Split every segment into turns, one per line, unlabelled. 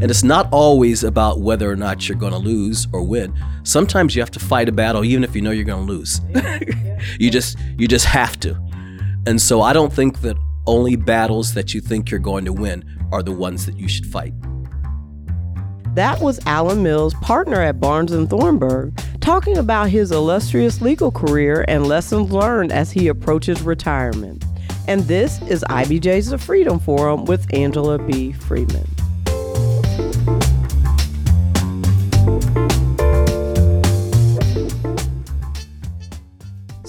And it's not always about whether or not you're going to lose or win. Sometimes you have to fight a battle even if you know you're going to lose. you just you just have to. And so I don't think that only battles that you think you're going to win are the ones that you should fight.
That was Alan Mills, partner at Barnes and Thornburg, talking about his illustrious legal career and lessons learned as he approaches retirement. And this is IBJ's The Freedom Forum with Angela B. Freeman.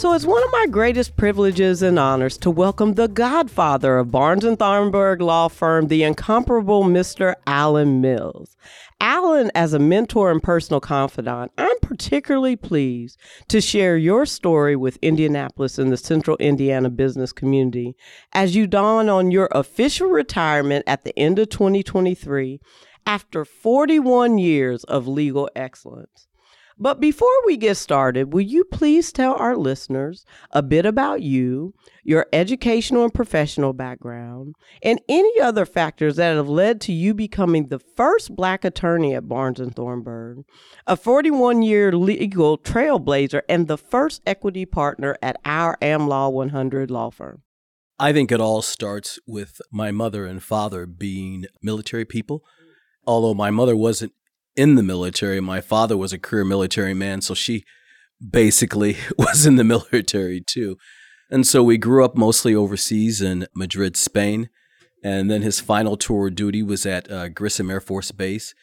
So it's one of my greatest privileges and honors to welcome the godfather of Barnes and Thornburg law firm, the incomparable Mr. Alan Mills. Alan, as a mentor and personal confidant, I'm particularly pleased to share your story with Indianapolis and the Central Indiana business community as you dawn on your official retirement at the end of 2023 after 41 years of legal excellence. But before we get started, will you please tell our listeners a bit about you, your educational and professional background, and any other factors that have led to you becoming the first black attorney at Barnes and Thornburg, a 41-year legal trailblazer, and the first equity partner at our AmLaw 100 law firm?
I think it all starts with my mother and father being military people. Although my mother wasn't in the military. My father was a career military man, so she basically was in the military too. And so we grew up mostly overseas in Madrid, Spain. And then his final tour of duty was at uh, Grissom Air Force Base.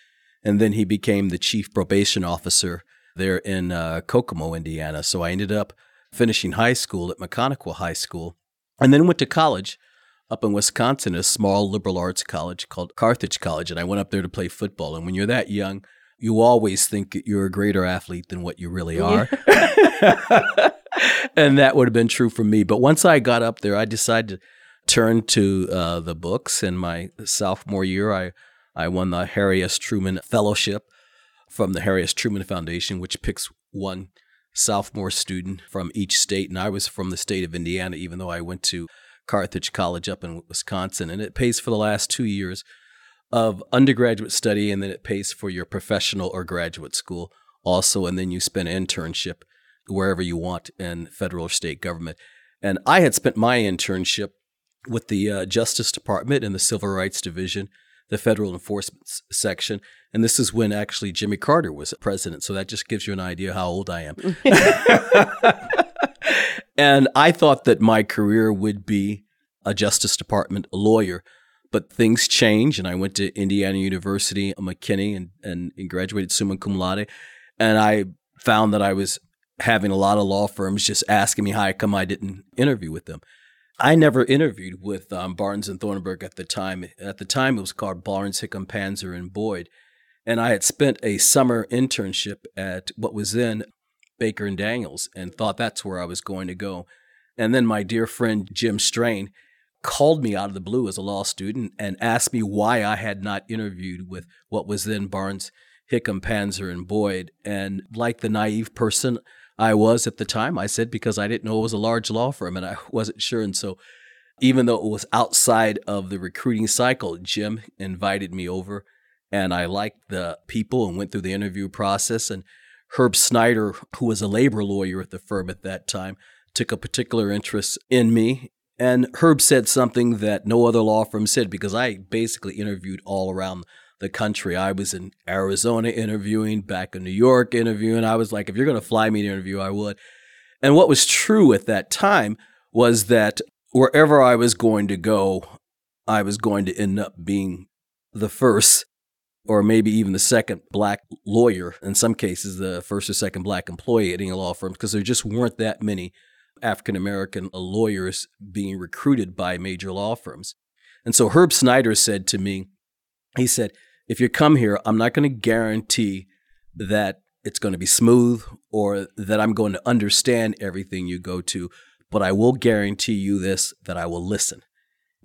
And then he became the chief probation officer there in uh, Kokomo, Indiana. So I ended up finishing high school at Mechanical High School and then went to college up in Wisconsin, a small liberal arts college called Carthage College. And I went up there to play football. And when you're that young, you always think you're a greater athlete than what you really are. and that would have been true for me. But once I got up there, I decided to turn to uh, the books. In my sophomore year, I, I won the Harry S. Truman Fellowship from the Harry S. Truman Foundation, which picks one sophomore student from each state. And I was from the state of Indiana, even though I went to Carthage College up in Wisconsin. And it pays for the last two years of undergraduate study, and then it pays for your professional or graduate school also. And then you spend an internship wherever you want in federal or state government. And I had spent my internship with the uh, Justice Department in the Civil Rights Division, the Federal Enforcement Section. And this is when actually Jimmy Carter was president. So that just gives you an idea how old I am. and I thought that my career would be a Justice Department lawyer. But things change, and I went to Indiana University, McKinney, and, and, and graduated summa cum laude. And I found that I was having a lot of law firms just asking me how come I didn't interview with them. I never interviewed with um, Barnes and Thornburg at the time. At the time, it was called Barnes, Hickam, Pantzer, and Boyd. And I had spent a summer internship at what was then Baker and Daniels and thought that's where I was going to go. And then my dear friend Jim Strain called me out of the blue as a law student and asked me why I had not interviewed with what was then Barnes, Hickam, Pantzer, and Boyd. And like the naive person I was at the time, I said because I didn't know it was a large law firm and I wasn't sure. And so even though it was outside of the recruiting cycle, Jim invited me over and I liked the people and went through the interview process. And Herb Snyder, who was a labor lawyer at the firm at that time, took a particular interest in me. And Herb said something that no other law firm said because I basically interviewed all around the country. I was in Arizona interviewing, back in New York interviewing. I was like, if you're going to fly me to interview, I would. And what was true at that time was that wherever I was going to go, I was going to end up being the first or maybe even the second black lawyer, in some cases, the first or second black employee at any law firm, because there just weren't that many African American lawyers being recruited by major law firms. And so Herb Snyder said to me, he said, if you come here, I'm not going to guarantee that it's going to be smooth or that I'm going to understand everything you go to, but I will guarantee you this that I will listen.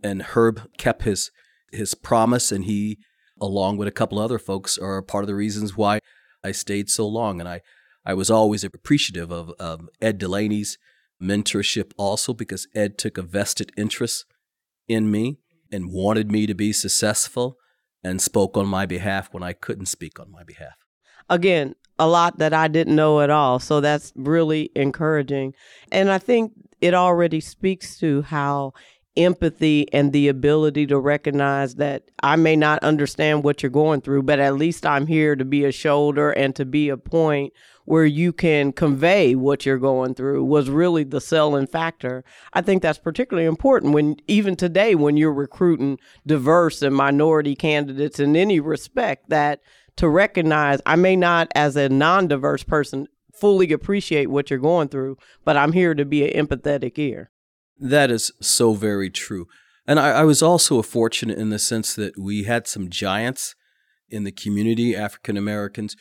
And Herb kept his his promise and he along with a couple other folks, are part of the reasons why I stayed so long. And I, I was always appreciative of, of Ed DeLaney's mentorship also because Ed took a vested interest in me and wanted me to be successful. and spoke on my behalf when I couldn't speak on my behalf.
Again, a lot that I didn't know at all. So that's really encouraging. And I think it already speaks to how empathy and the ability to recognize that I may not understand what you're going through, but at least I'm here to be a shoulder and to be a point where you can convey what you're going through was really the selling factor. I think that's particularly important when even today when you're recruiting diverse and minority candidates in any respect that to recognize I may not as a non-diverse person fully appreciate what you're going through, but I'm here to be an empathetic ear.
That is so very true. And I, I was also fortunate in the sense that we had some giants in the community, African Americans,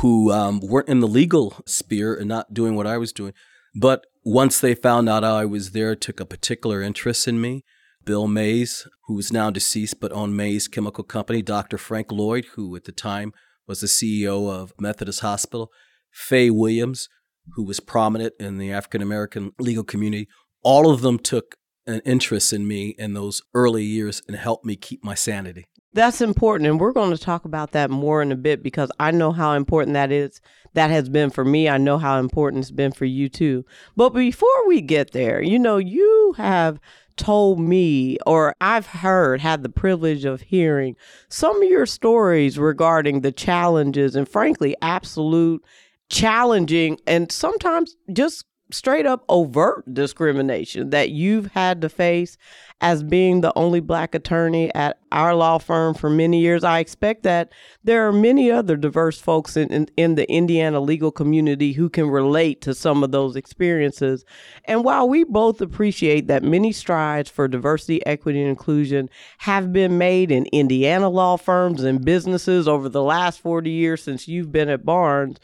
who um, weren't in the legal sphere and not doing what I was doing. But once they found out I was there, took a particular interest in me. Bill Mays, who is now deceased but owned Mays Chemical Company, Dr. Frank Lloyd, who at the time was the CEO of Methodist Hospital, Faye Williams, who was prominent in the African American legal community, all of them took an interest in me in those early years and helped me keep my sanity.
That's important. And we're going to talk about that more in a bit because I know how important that is. That has been for me. I know how important it's been for you too. But before we get there, you know, you have told me, or I've heard, had the privilege of hearing some of your stories regarding the challenges and, frankly, absolute challenging and sometimes just straight up overt discrimination that you've had to face as being the only black attorney at our law firm for many years. I expect that there are many other diverse folks in, in, in, the Indiana legal community who can relate to some of those experiences. And while we both appreciate that many strides for diversity, equity, and inclusion have been made in Indiana law firms and businesses over the last 40 years since you've been at Barnes,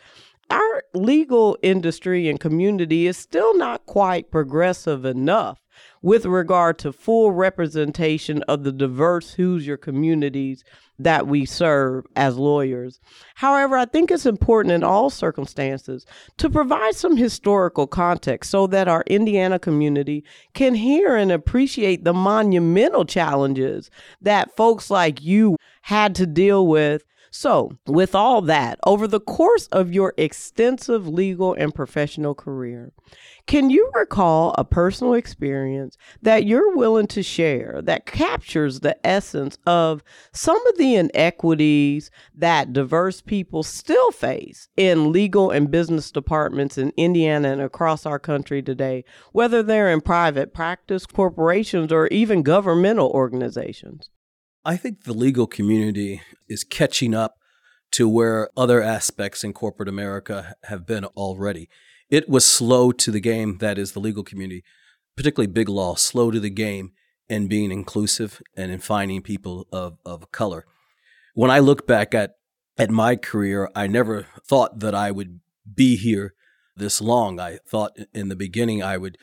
our legal industry and community is still not quite progressive enough with regard to full representation of the diverse Hoosier communities that we serve as lawyers. However, I think it's important in all circumstances to provide some historical context so that our Indiana community can hear and appreciate the monumental challenges that folks like you had to deal with so, with all that, over the course of your extensive legal and professional career, can you recall a personal experience that you're willing to share that captures the essence of some of the inequities that diverse people still face in legal and business departments in Indiana and across our country today, whether they're in private practice, corporations, or even governmental organizations?
I think the legal community is catching up to where other aspects in corporate America have been already. It was slow to the game, that is, the legal community, particularly big law, slow to the game in being inclusive and in finding people of, of color. When I look back at, at my career, I never thought that I would be here this long. I thought in the beginning I would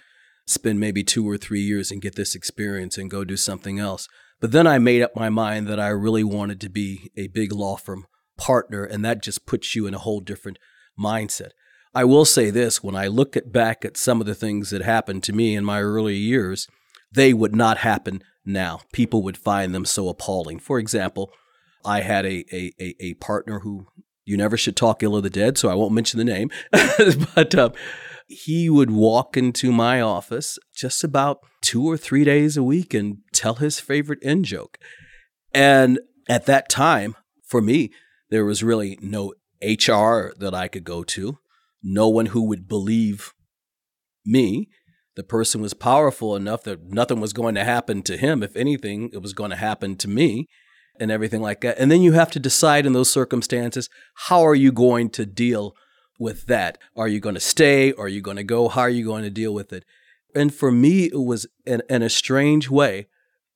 spend maybe two or three years and get this experience and go do something else. But then I made up my mind that I really wanted to be a big law firm partner, and that just puts you in a whole different mindset. I will say this when I look at back at some of the things that happened to me in my early years, they would not happen now. People would find them so appalling. For example, I had a, a, a, a partner who you never should talk ill of the dead, so I won't mention the name, but uh, he would walk into my office just about two or three days a week and tell his favorite in joke. And at that time, for me, there was really no HR that I could go to, no one who would believe me. The person was powerful enough that nothing was going to happen to him. If anything, it was going to happen to me and everything like that. And then you have to decide in those circumstances how are you going to deal with that? Are you going to stay? Are you going to go? How are you going to deal with it? And for me, it was in, in a strange way.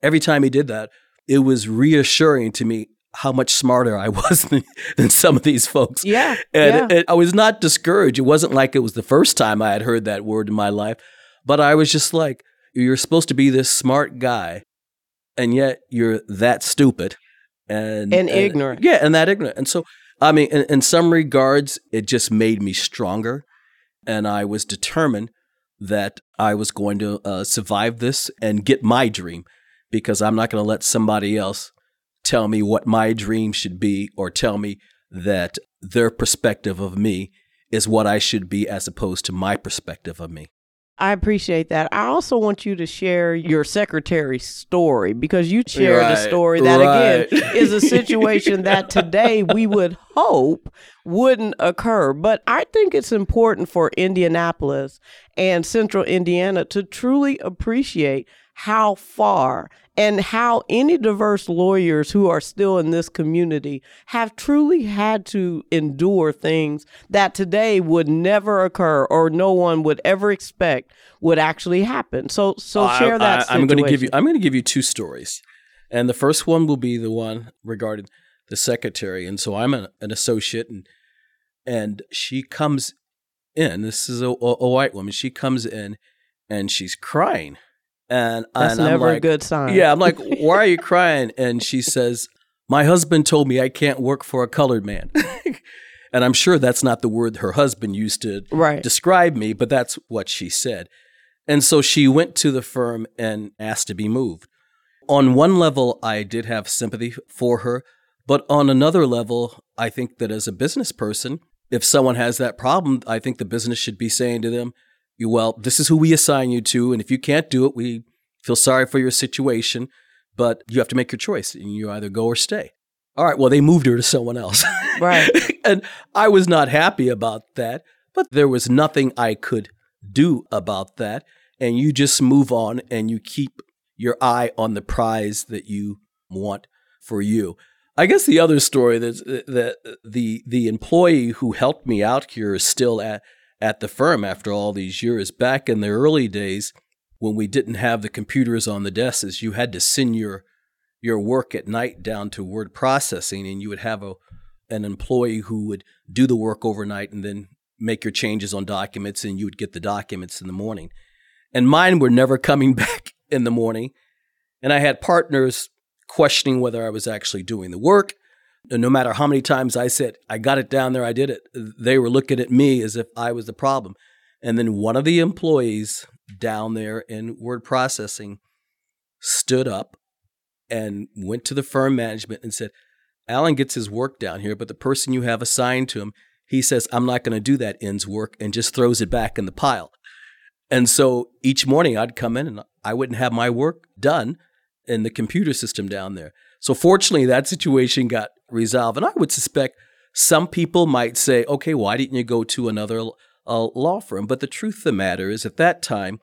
Every time he did that, it was reassuring to me how much smarter I was than, than some of these folks.
Yeah.
And
yeah.
It, I was not discouraged. It wasn't like it was the first time I had heard that word in my life, but I was just like, you're supposed to be this smart guy, and yet you're that stupid and,
and, and ignorant.
Yeah, and that ignorant. And so, I mean, in, in some regards, it just made me stronger. And I was determined that I was going to uh, survive this and get my dream because I'm not going to let somebody else tell me what my dream should be or tell me that their perspective of me is what I should be as opposed to my perspective of me.
I appreciate that. I also want you to share your secretary's story because you shared right, a story that, right. again, is a situation that today we would hope wouldn't occur. But I think it's important for Indianapolis and central Indiana to truly appreciate how far and how any diverse lawyers who are still in this community have truly had to endure things that today would never occur or no one would ever expect would actually happen. So so oh, share that.
I, am going to give you I'm going to give you two stories. And the first one will be the one regarding the secretary. And so I'm a, an associate and and she comes in. This is a, a white woman. She comes in and she's crying and
that's
and
never
like,
a good sign.
Yeah, I'm like, why are you crying? And she says, my husband told me I can't work for a colored man. and I'm sure that's not the word her husband used to
right.
describe me, but that's what she said. And so she went to the firm and asked to be moved. On one level, I did have sympathy for her, but on another level, I think that as a business person, if someone has that problem, I think the business should be saying to them, well, this is who we assign you to. And if you can't do it, we feel sorry for your situation, but you have to make your choice and you either go or stay. All right, well, they moved her to someone else.
Right.
and I was not happy about that, but there was nothing I could do about that. And you just move on and you keep your eye on the prize that you want for you. I guess the other story uh, that that the the employee who helped me out here is still at at the firm after all these years. Back in the early days, when we didn't have the computers on the desks, you had to send your your work at night down to word processing, and you would have a an employee who would do the work overnight and then make your changes on documents, and you would get the documents in the morning. And mine were never coming back in the morning, and I had partners questioning whether I was actually doing the work no matter how many times I said, I got it down there, I did it, they were looking at me as if I was the problem. And then one of the employees down there in word processing stood up and went to the firm management and said, Alan gets his work down here, but the person you have assigned to him, he says, I'm not going to do that ends work and just throws it back in the pile. And so each morning I'd come in and I wouldn't have my work done in the computer system down there. So fortunately, that situation got resolved. And I would suspect some people might say, okay, why didn't you go to another uh, law firm? But the truth of the matter is, at that time,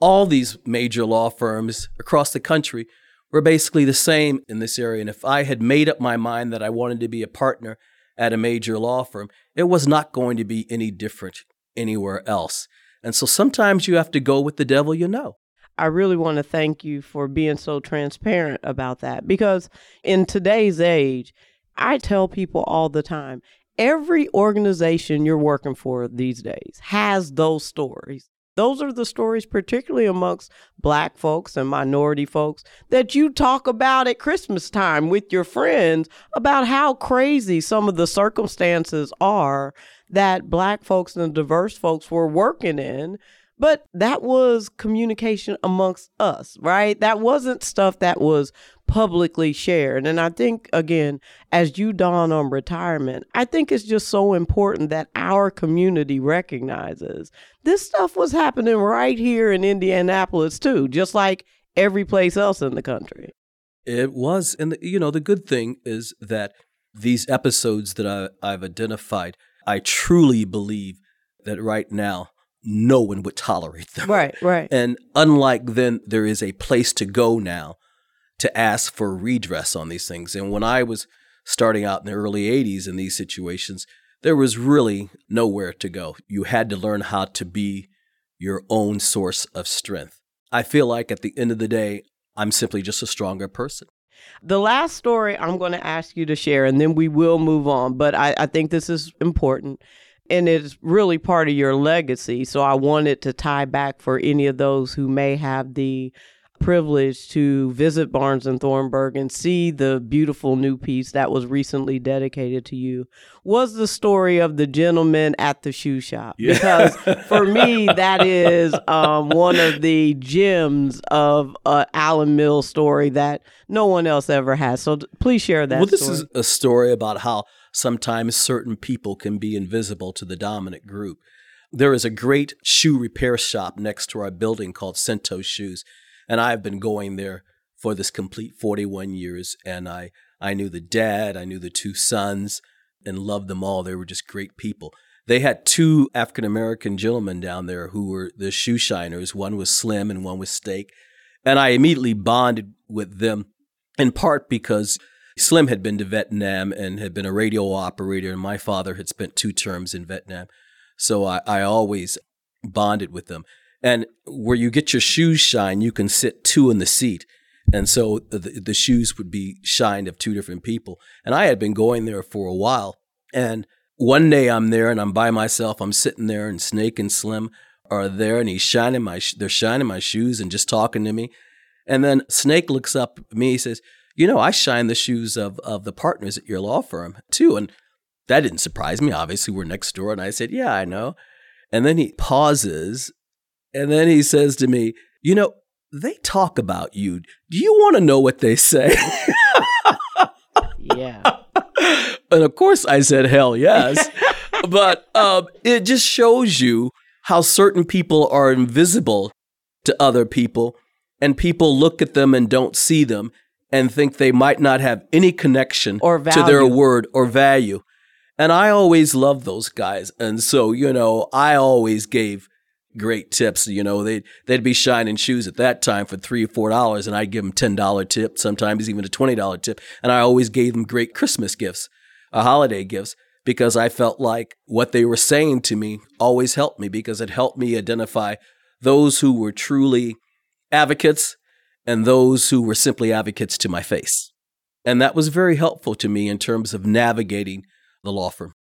all these major law firms across the country were basically the same in this area. And if I had made up my mind that I wanted to be a partner at a major law firm, it was not going to be any different anywhere else. And so sometimes you have to go with the devil you know.
I really want to thank you for being so transparent about that because in today's age, I tell people all the time every organization you're working for these days has those stories. Those are the stories, particularly amongst black folks and minority folks, that you talk about at Christmas time with your friends about how crazy some of the circumstances are that black folks and diverse folks were working in but that was communication amongst us, right? That wasn't stuff that was publicly shared. And I think, again, as you dawn on retirement, I think it's just so important that our community recognizes this stuff was happening right here in Indianapolis, too, just like every place else in the country.
It was. And, you know, the good thing is that these episodes that I, I've identified, I truly believe that right now no one would tolerate them.
Right, right.
And unlike then, there is a place to go now to ask for redress on these things. And when I was starting out in the early 80s in these situations, there was really nowhere to go. You had to learn how to be your own source of strength. I feel like at the end of the day, I'm simply just a stronger person.
The last story I'm going to ask you to share, and then we will move on, but I, I think this is important and it's really part of your legacy. So I wanted to tie back for any of those who may have the privilege to visit Barnes and Thornburg and see the beautiful new piece that was recently dedicated to you was the story of the gentleman at the shoe shop. Yeah. Because for me, that is um, one of the gems of uh, Alan Mills story that no one else ever has. So please share that.
Well, this
story.
is a story about how sometimes certain people can be invisible to the dominant group. There is a great shoe repair shop next to our building called Cento Shoes and I've been going there for this complete 41 years. And I, I knew the dad, I knew the two sons, and loved them all. They were just great people. They had two African American gentlemen down there who were the shoe shiners. One was Slim and one was Steak. And I immediately bonded with them in part because Slim had been to Vietnam and had been a radio operator, and my father had spent two terms in Vietnam. So I, I always bonded with them. And where you get your shoes shine, you can sit two in the seat. And so the, the shoes would be shined of two different people. And I had been going there for a while. And one day I'm there and I'm by myself. I'm sitting there and Snake and Slim are there and he's shining my, they're shining my shoes and just talking to me. And then Snake looks up at me. He says, you know, I shine the shoes of, of the partners at your law firm too. And that didn't surprise me. Obviously, we're next door. And I said, yeah, I know. And then he pauses and then he says to me, You know, they talk about you. Do you want to know what they say?
yeah.
And of course, I said, Hell yes. but um, it just shows you how certain people are invisible to other people, and people look at them and don't see them and think they might not have any connection to their word or value. And I always loved those guys. And so, you know, I always gave great tips. You know, they'd they'd be shining shoes at that time for three or four dollars, and I'd give them ten dollar tip, sometimes even a twenty dollar tip, and I always gave them great Christmas gifts, uh, holiday gifts, because I felt like what they were saying to me always helped me because it helped me identify those who were truly advocates and those who were simply advocates to my face. And that was very helpful to me in terms of navigating the law firm.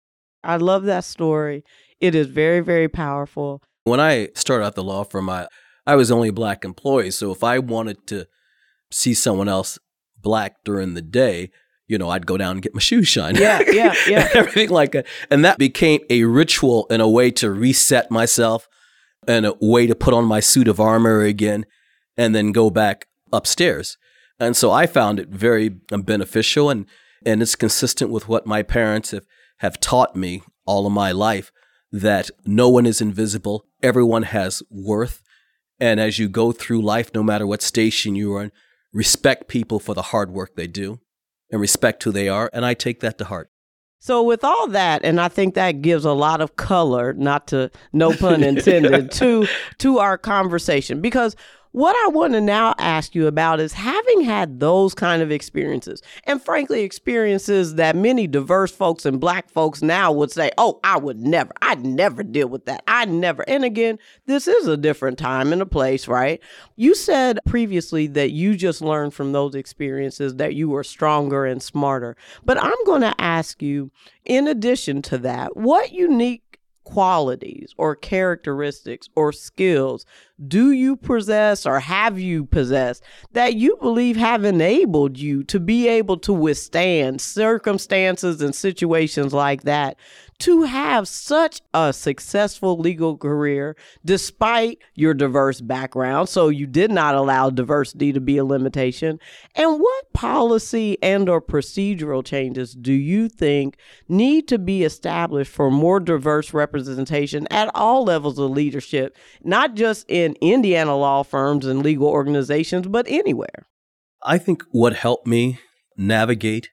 I love that story. It is very, very powerful.
When I started out the law firm, I, I was only a black employee. So if I wanted to see someone else black during the day, you know, I'd go down and get my shoes shined.
Yeah, yeah, yeah.
everything like that. And that became a ritual and a way to reset myself and a way to put on my suit of armor again and then go back upstairs. And so I found it very uh, beneficial and, and it's consistent with what my parents have, have taught me all of my life that no one is invisible, everyone has worth. And as you go through life, no matter what station you're in, respect people for the hard work they do and respect who they are. And I take that to heart.
So with all that, and I think that gives a lot of color, not to no pun intended, to to our conversation because what I want to now ask you about is having had those kind of experiences, and frankly, experiences that many diverse folks and black folks now would say, Oh, I would never, I'd never deal with that. I never. And again, this is a different time and a place, right? You said previously that you just learned from those experiences that you were stronger and smarter. But I'm going to ask you, in addition to that, what unique qualities or characteristics or skills do you possess or have you possessed that you believe have enabled you to be able to withstand circumstances and situations like that to have such a successful legal career despite your diverse background. So you did not allow diversity to be a limitation. And what policy and or procedural changes do you think need to be established for more diverse representation at all levels of leadership not just in Indiana law firms and legal organizations but anywhere?
I think what helped me navigate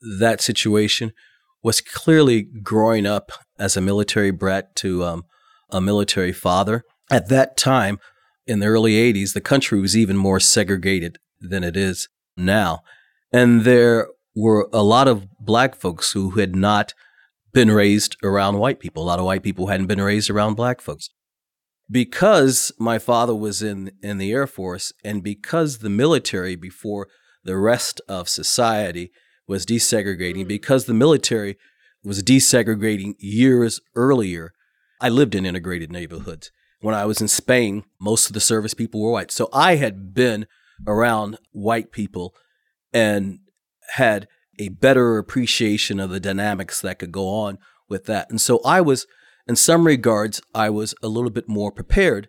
that situation was clearly growing up as a military brat to um, a military father. At that time, in the early 80s, the country was even more segregated than it is now. And there were a lot of black folks who had not been raised around white people. A lot of white people hadn't been raised around black folks. Because my father was in, in the Air Force and because the military, before the rest of society, was desegregating because the military was desegregating years earlier. I lived in integrated neighborhoods. When I was in Spain, most of the service people were white. So I had been around white people and had a better appreciation of the dynamics that could go on with that. And so I was, in some regards, I was a little bit more prepared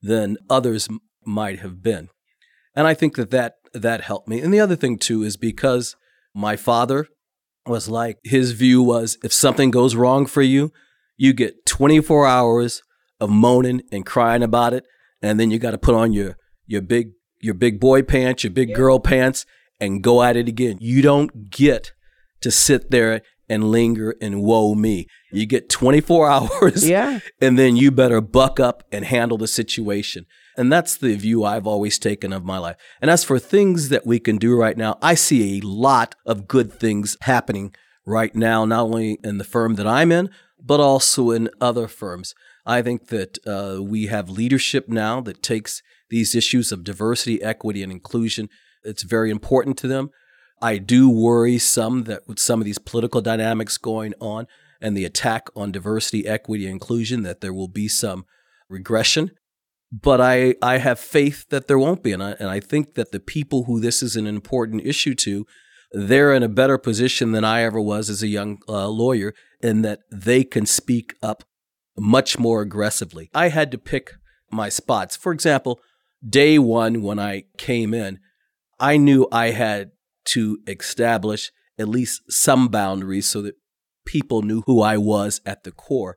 than others might have been. And I think that, that that helped me. And the other thing too is because my father was like his view was if something goes wrong for you, you get 24 hours of moaning and crying about it and then you got to put on your your big your big boy pants, your big yeah. girl pants and go at it again. You don't get to sit there and linger and woe me. You get 24 hours
yeah.
and then you better buck up and handle the situation. And that's the view I've always taken of my life. And as for things that we can do right now, I see a lot of good things happening right now, not only in the firm that I'm in, but also in other firms. I think that uh, we have leadership now that takes these issues of diversity, equity, and inclusion. It's very important to them. I do worry some that with some of these political dynamics going on and the attack on diversity, equity, and inclusion, that there will be some regression but I, I have faith that there won't be. And I, and I think that the people who this is an important issue to, they're in a better position than I ever was as a young uh, lawyer in that they can speak up much more aggressively. I had to pick my spots. For example, day one when I came in, I knew I had to establish at least some boundaries so that people knew who I was at the core.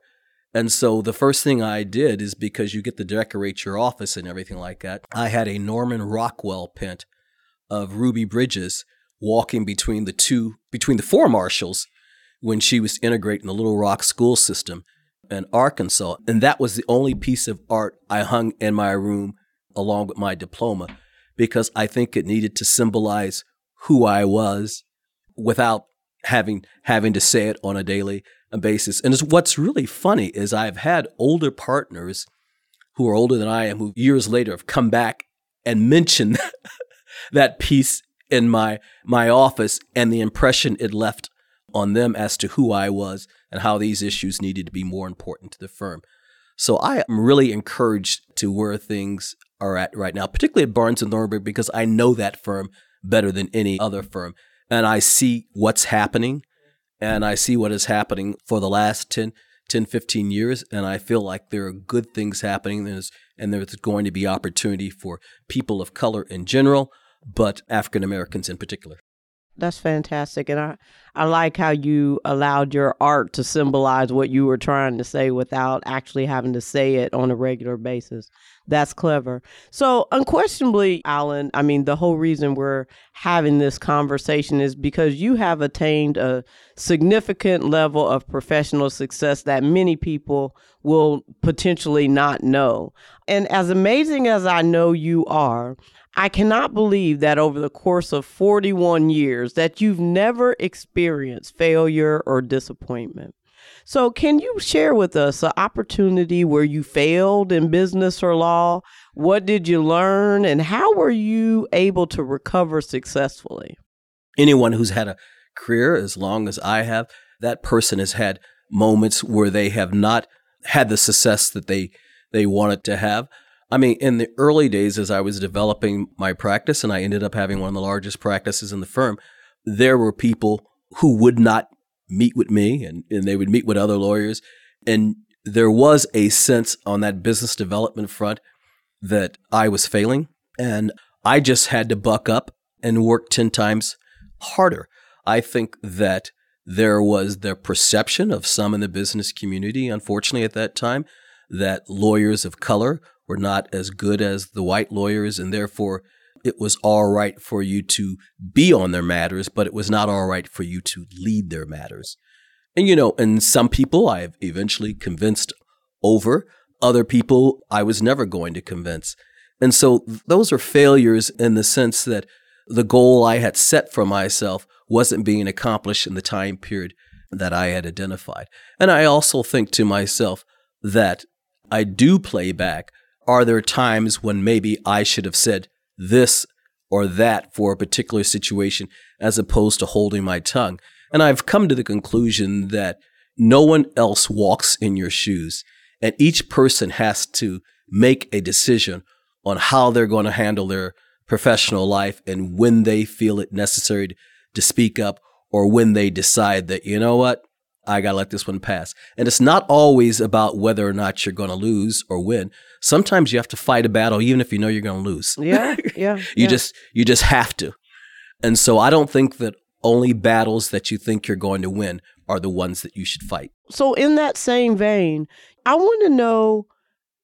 And so the first thing I did is because you get to decorate your office and everything like that, I had a Norman Rockwell print of Ruby Bridges walking between the two, between the four marshals when she was integrating the Little Rock school system in Arkansas. And that was the only piece of art I hung in my room along with my diploma because I think it needed to symbolize who I was without having having to say it on a daily uh, basis. And what's really funny is I've had older partners who are older than I am, who years later have come back and mentioned that piece in my my office and the impression it left on them as to who I was and how these issues needed to be more important to the firm. So I am really encouraged to where things are at right now, particularly at Barnes and Thornburg, because I know that firm better than any other firm. And I see what's happening and I see what is happening for the last 10, 10 15 years. And I feel like there are good things happening. There's, and there's going to be opportunity for people of color in general, but African Americans in particular.
That's fantastic. And I, I like how you allowed your art to symbolize what you were trying to say without actually having to say it on a regular basis. That's clever. So, unquestionably, Alan, I mean, the whole reason we're having this conversation is because you have attained a significant level of professional success that many people will potentially not know. And as amazing as I know you are, I cannot believe that over the course of 41 years that you've never experienced failure or disappointment. So, can you share with us an opportunity where you failed in business or law? What did you learn, and how were you able to recover successfully?
Anyone who's had a career as long as I have, that person has had moments where they have not had the success that they they wanted to have. I mean, in the early days, as I was developing my practice, and I ended up having one of the largest practices in the firm, there were people who would not meet with me and, and they would meet with other lawyers. And there was a sense on that business development front that I was failing. And I just had to buck up and work 10 times harder. I think that there was the perception of some in the business community, unfortunately, at that time, that lawyers of color were not as good as the white lawyers, and therefore it was all right for you to be on their matters, but it was not all right for you to lead their matters. And you know, and some people I have eventually convinced over, other people I was never going to convince. And so those are failures in the sense that the goal I had set for myself wasn't being accomplished in the time period that I had identified. And I also think to myself that I do play back. Are there times when maybe I should have said, this or that for a particular situation as opposed to holding my tongue. And I've come to the conclusion that no one else walks in your shoes, and each person has to make a decision on how they're going to handle their professional life and when they feel it necessary to speak up or when they decide that, you know what, I got to let this one pass. And it's not always about whether or not you're going to lose or win. Sometimes you have to fight a battle even if you know you're going to lose.
Yeah, yeah.
you
yeah.
just you just have to. And so I don't think that only battles that you think you're going to win are the ones that you should fight.
So in that same vein, I want to know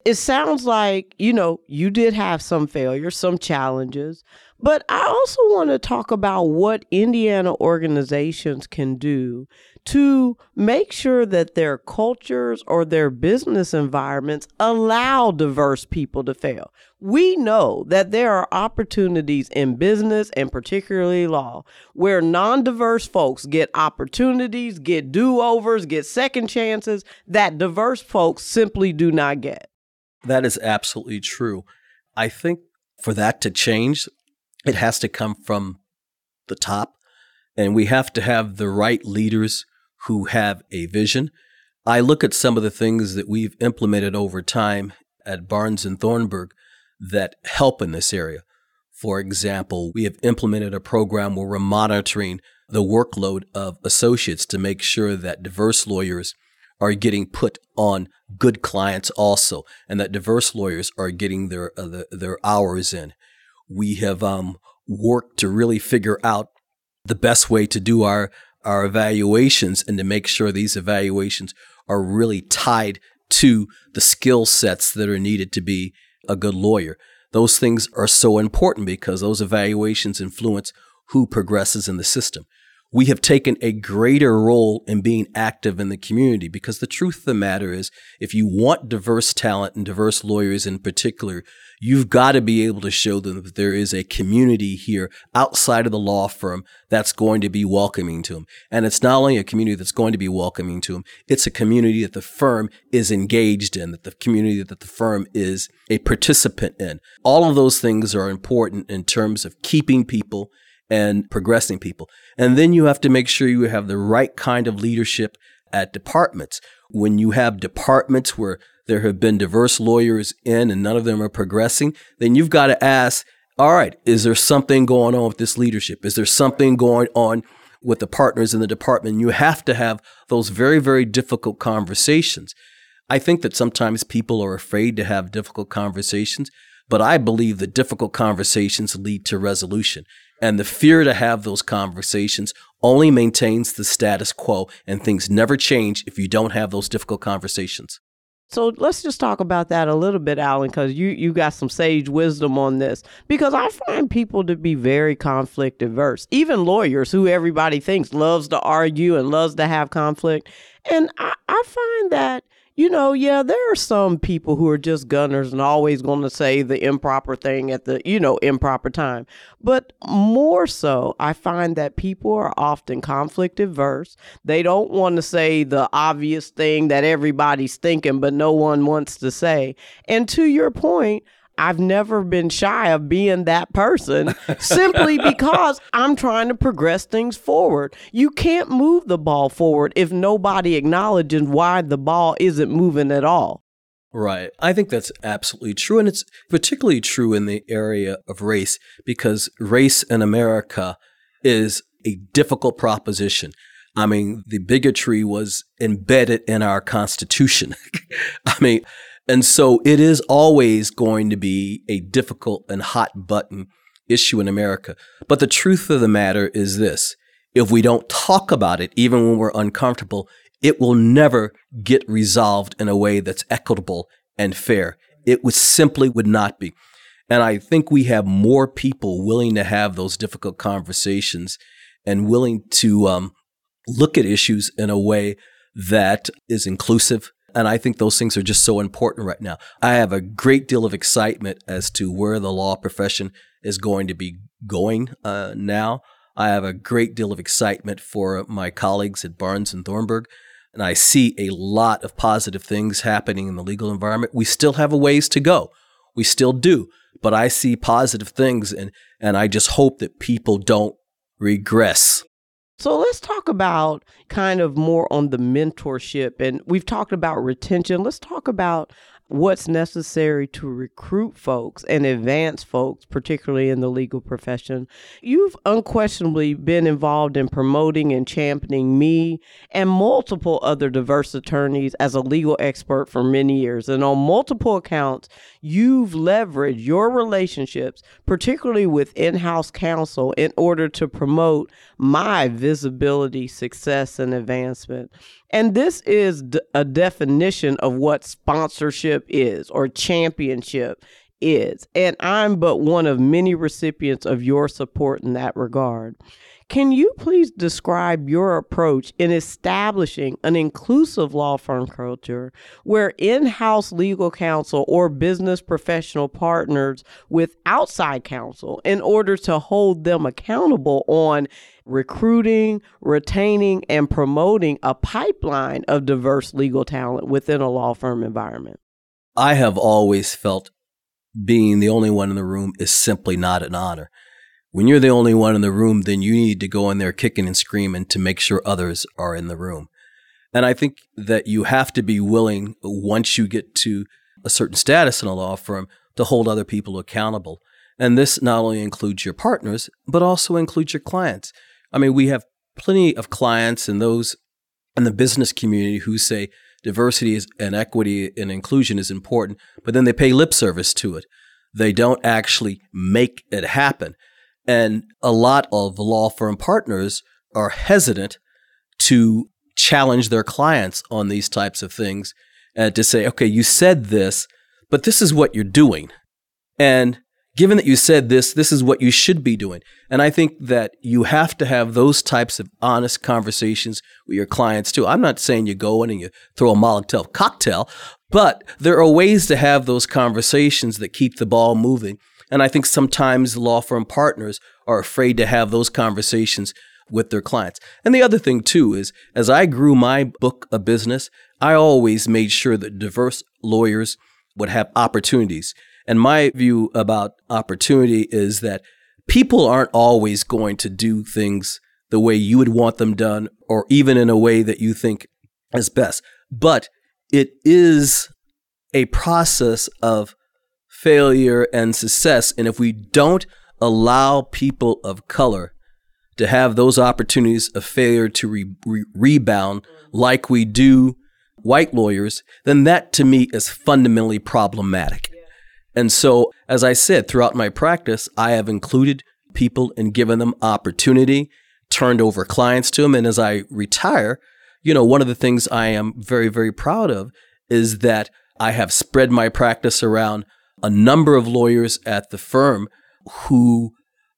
it sounds like, you know, you did have some failures, some challenges, but I also want to talk about what Indiana organizations can do to make sure that their cultures or their business environments allow diverse people to fail. We know that there are opportunities in business and particularly law where non diverse folks get opportunities, get do overs, get second chances that diverse folks simply do not get.
That is absolutely true. I think for that to change, it has to come from the top, and we have to have the right leaders who have a vision. I look at some of the things that we've implemented over time at Barnes and Thornburg that help in this area. For example, we have implemented a program where we're monitoring the workload of associates to make sure that diverse lawyers are getting put on good clients also, and that diverse lawyers are getting their uh, the, their hours in. We have um, worked to really figure out the best way to do our our evaluations and to make sure these evaluations are really tied to the skill sets that are needed to be a good lawyer. Those things are so important because those evaluations influence who progresses in the system we have taken a greater role in being active in the community because the truth of the matter is if you want diverse talent and diverse lawyers in particular you've got to be able to show them that there is a community here outside of the law firm that's going to be welcoming to them and it's not only a community that's going to be welcoming to them it's a community that the firm is engaged in that the community that the firm is a participant in. All of those things are important in terms of keeping people and progressing people. And then you have to make sure you have the right kind of leadership at departments. When you have departments where there have been diverse lawyers in and none of them are progressing, then you've got to ask, all right, is there something going on with this leadership? Is there something going on with the partners in the department? You have to have those very, very difficult conversations. I think that sometimes people are afraid to have difficult conversations, but I believe that difficult conversations lead to resolution. And the fear to have those conversations only maintains the status quo, and things never change if you don't have those difficult conversations.
So let's just talk about that a little bit, Alan, because you, you got some sage wisdom on this. Because I find people to be very conflict averse, even lawyers who everybody thinks loves to argue and loves to have conflict. And I, I find that you know, yeah, there are some people who are just gunners and always going to say the improper thing at the, you know, improper time. But more so, I find that people are often conflict averse. They don't want to say the obvious thing that everybody's thinking, but no one wants to say. And to your point, I've never been shy of being that person simply because I'm trying to progress things forward. You can't move the ball forward if nobody acknowledges why the ball isn't moving at all.
Right. I think that's absolutely true. And it's particularly true in the area of race because race in America is a difficult proposition. I mean, the bigotry was embedded in our Constitution. I mean, and so it is always going to be a difficult and hot button issue in America. But the truth of the matter is this if we don't talk about it, even when we're uncomfortable, it will never get resolved in a way that's equitable and fair. It would simply would not be. And I think we have more people willing to have those difficult conversations and willing to um, look at issues in a way that is inclusive and I think those things are just so important right now. I have a great deal of excitement as to where the law profession is going to be going uh, now. I have a great deal of excitement for my colleagues at Barnes and Thornburg. And I see a lot of positive things happening in the legal environment. We still have a ways to go. We still do. But I see positive things and, and I just hope that people don't regress
so let's talk about kind of more on the mentorship. And we've talked about retention. Let's talk about what's necessary to recruit folks and advance folks, particularly in the legal profession. You've unquestionably been involved in promoting and championing me and multiple other diverse attorneys as a legal expert for many years. And on multiple accounts, you've leveraged your relationships, particularly with in house counsel, in order to promote my visibility, success, and advancement. And this is d- a definition of what sponsorship is or championship is. And I'm but one of many recipients of your support in that regard. Can you please describe your approach in establishing an inclusive law firm culture where in house legal counsel or business professional partners with outside counsel in order to hold them accountable on recruiting, retaining, and promoting a pipeline of diverse legal talent within a law firm environment?
I have always felt being the only one in the room is simply not an honor when you're the only one in the room, then you need to go in there kicking and screaming to make sure others are in the room. And I think that you have to be willing, once you get to a certain status in a law firm, to hold other people accountable. And this not only includes your partners, but also includes your clients. I mean, we have plenty of clients and those in the business community who say diversity and equity and inclusion is important, but then they pay lip service to it. They don't actually make it happen. And a lot of law firm partners are hesitant to challenge their clients on these types of things and to say, okay, you said this, but this is what you're doing. And given that you said this, this is what you should be doing. And I think that you have to have those types of honest conversations with your clients too. I'm not saying you go in and you throw a Molotov cocktail, but there are ways to have those conversations that keep the ball moving and I think sometimes law firm partners are afraid to have those conversations with their clients. And the other thing, too, is as I grew my book of business, I always made sure that diverse lawyers would have opportunities. And my view about opportunity is that people aren't always going to do things the way you would want them done, or even in a way that you think is best. But it is a process of failure, and success. And if we don't allow people of color to have those opportunities of failure to re- re- rebound like we do white lawyers, then that to me is fundamentally problematic. And so, as I said, throughout my practice, I have included people and given them opportunity, turned over clients to them. And as I retire, you know, one of the things I am very, very proud of is that I have spread my practice around a number of lawyers at the firm who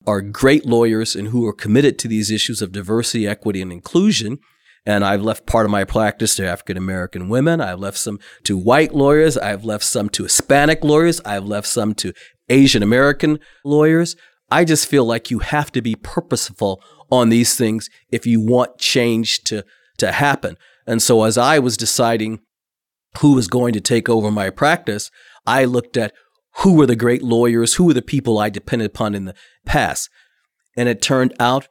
are great lawyers and who are committed to these issues of diversity, equity, and inclusion. And I've left part of my practice to African American women. I've left some to white lawyers. I've left some to Hispanic lawyers. I've left some to Asian American lawyers. I just feel like you have to be purposeful on these things if you want change to, to happen. And so as I was deciding who was going to take over my practice, I looked at who were the great lawyers, who were the people I depended upon in the past. And it turned out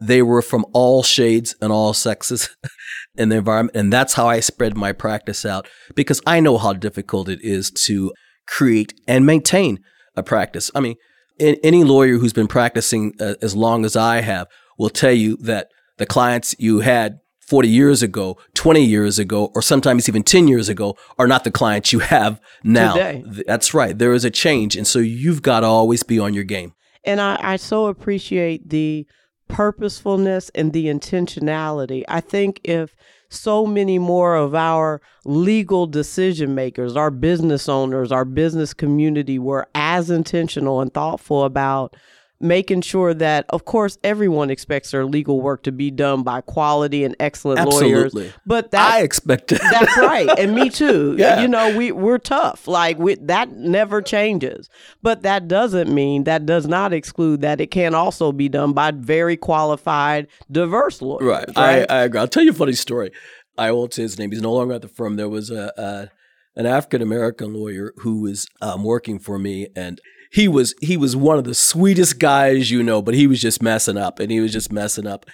they were from all shades and all sexes in the environment. And that's how I spread my practice out because I know how difficult it is to create and maintain a practice. I mean, any lawyer who's been practicing uh, as long as I have will tell you that the clients you had 40 years ago, 20 years ago, or sometimes even 10 years ago are not the clients you have now.
Today.
That's right. There is a change. And so you've got to always be on your game.
And I, I so appreciate the purposefulness and the intentionality. I think if so many more of our legal decision makers, our business owners, our business community were as intentional and thoughtful about making sure that, of course, everyone expects their legal work to be done by quality and excellent
Absolutely.
lawyers. But that,
I expect it.
that's right, and me too.
Yeah.
You know, we we're tough. Like we, that never changes. But that doesn't mean that does not exclude that it can also be done by very qualified, diverse lawyers.
Right.
right?
I, I agree. I'll tell you a funny story. I won't say his name. He's no longer at the firm. There was a, a an African American lawyer who was um, working for me, and he was he was one of the sweetest guys you know, but he was just messing up, and he was just messing up.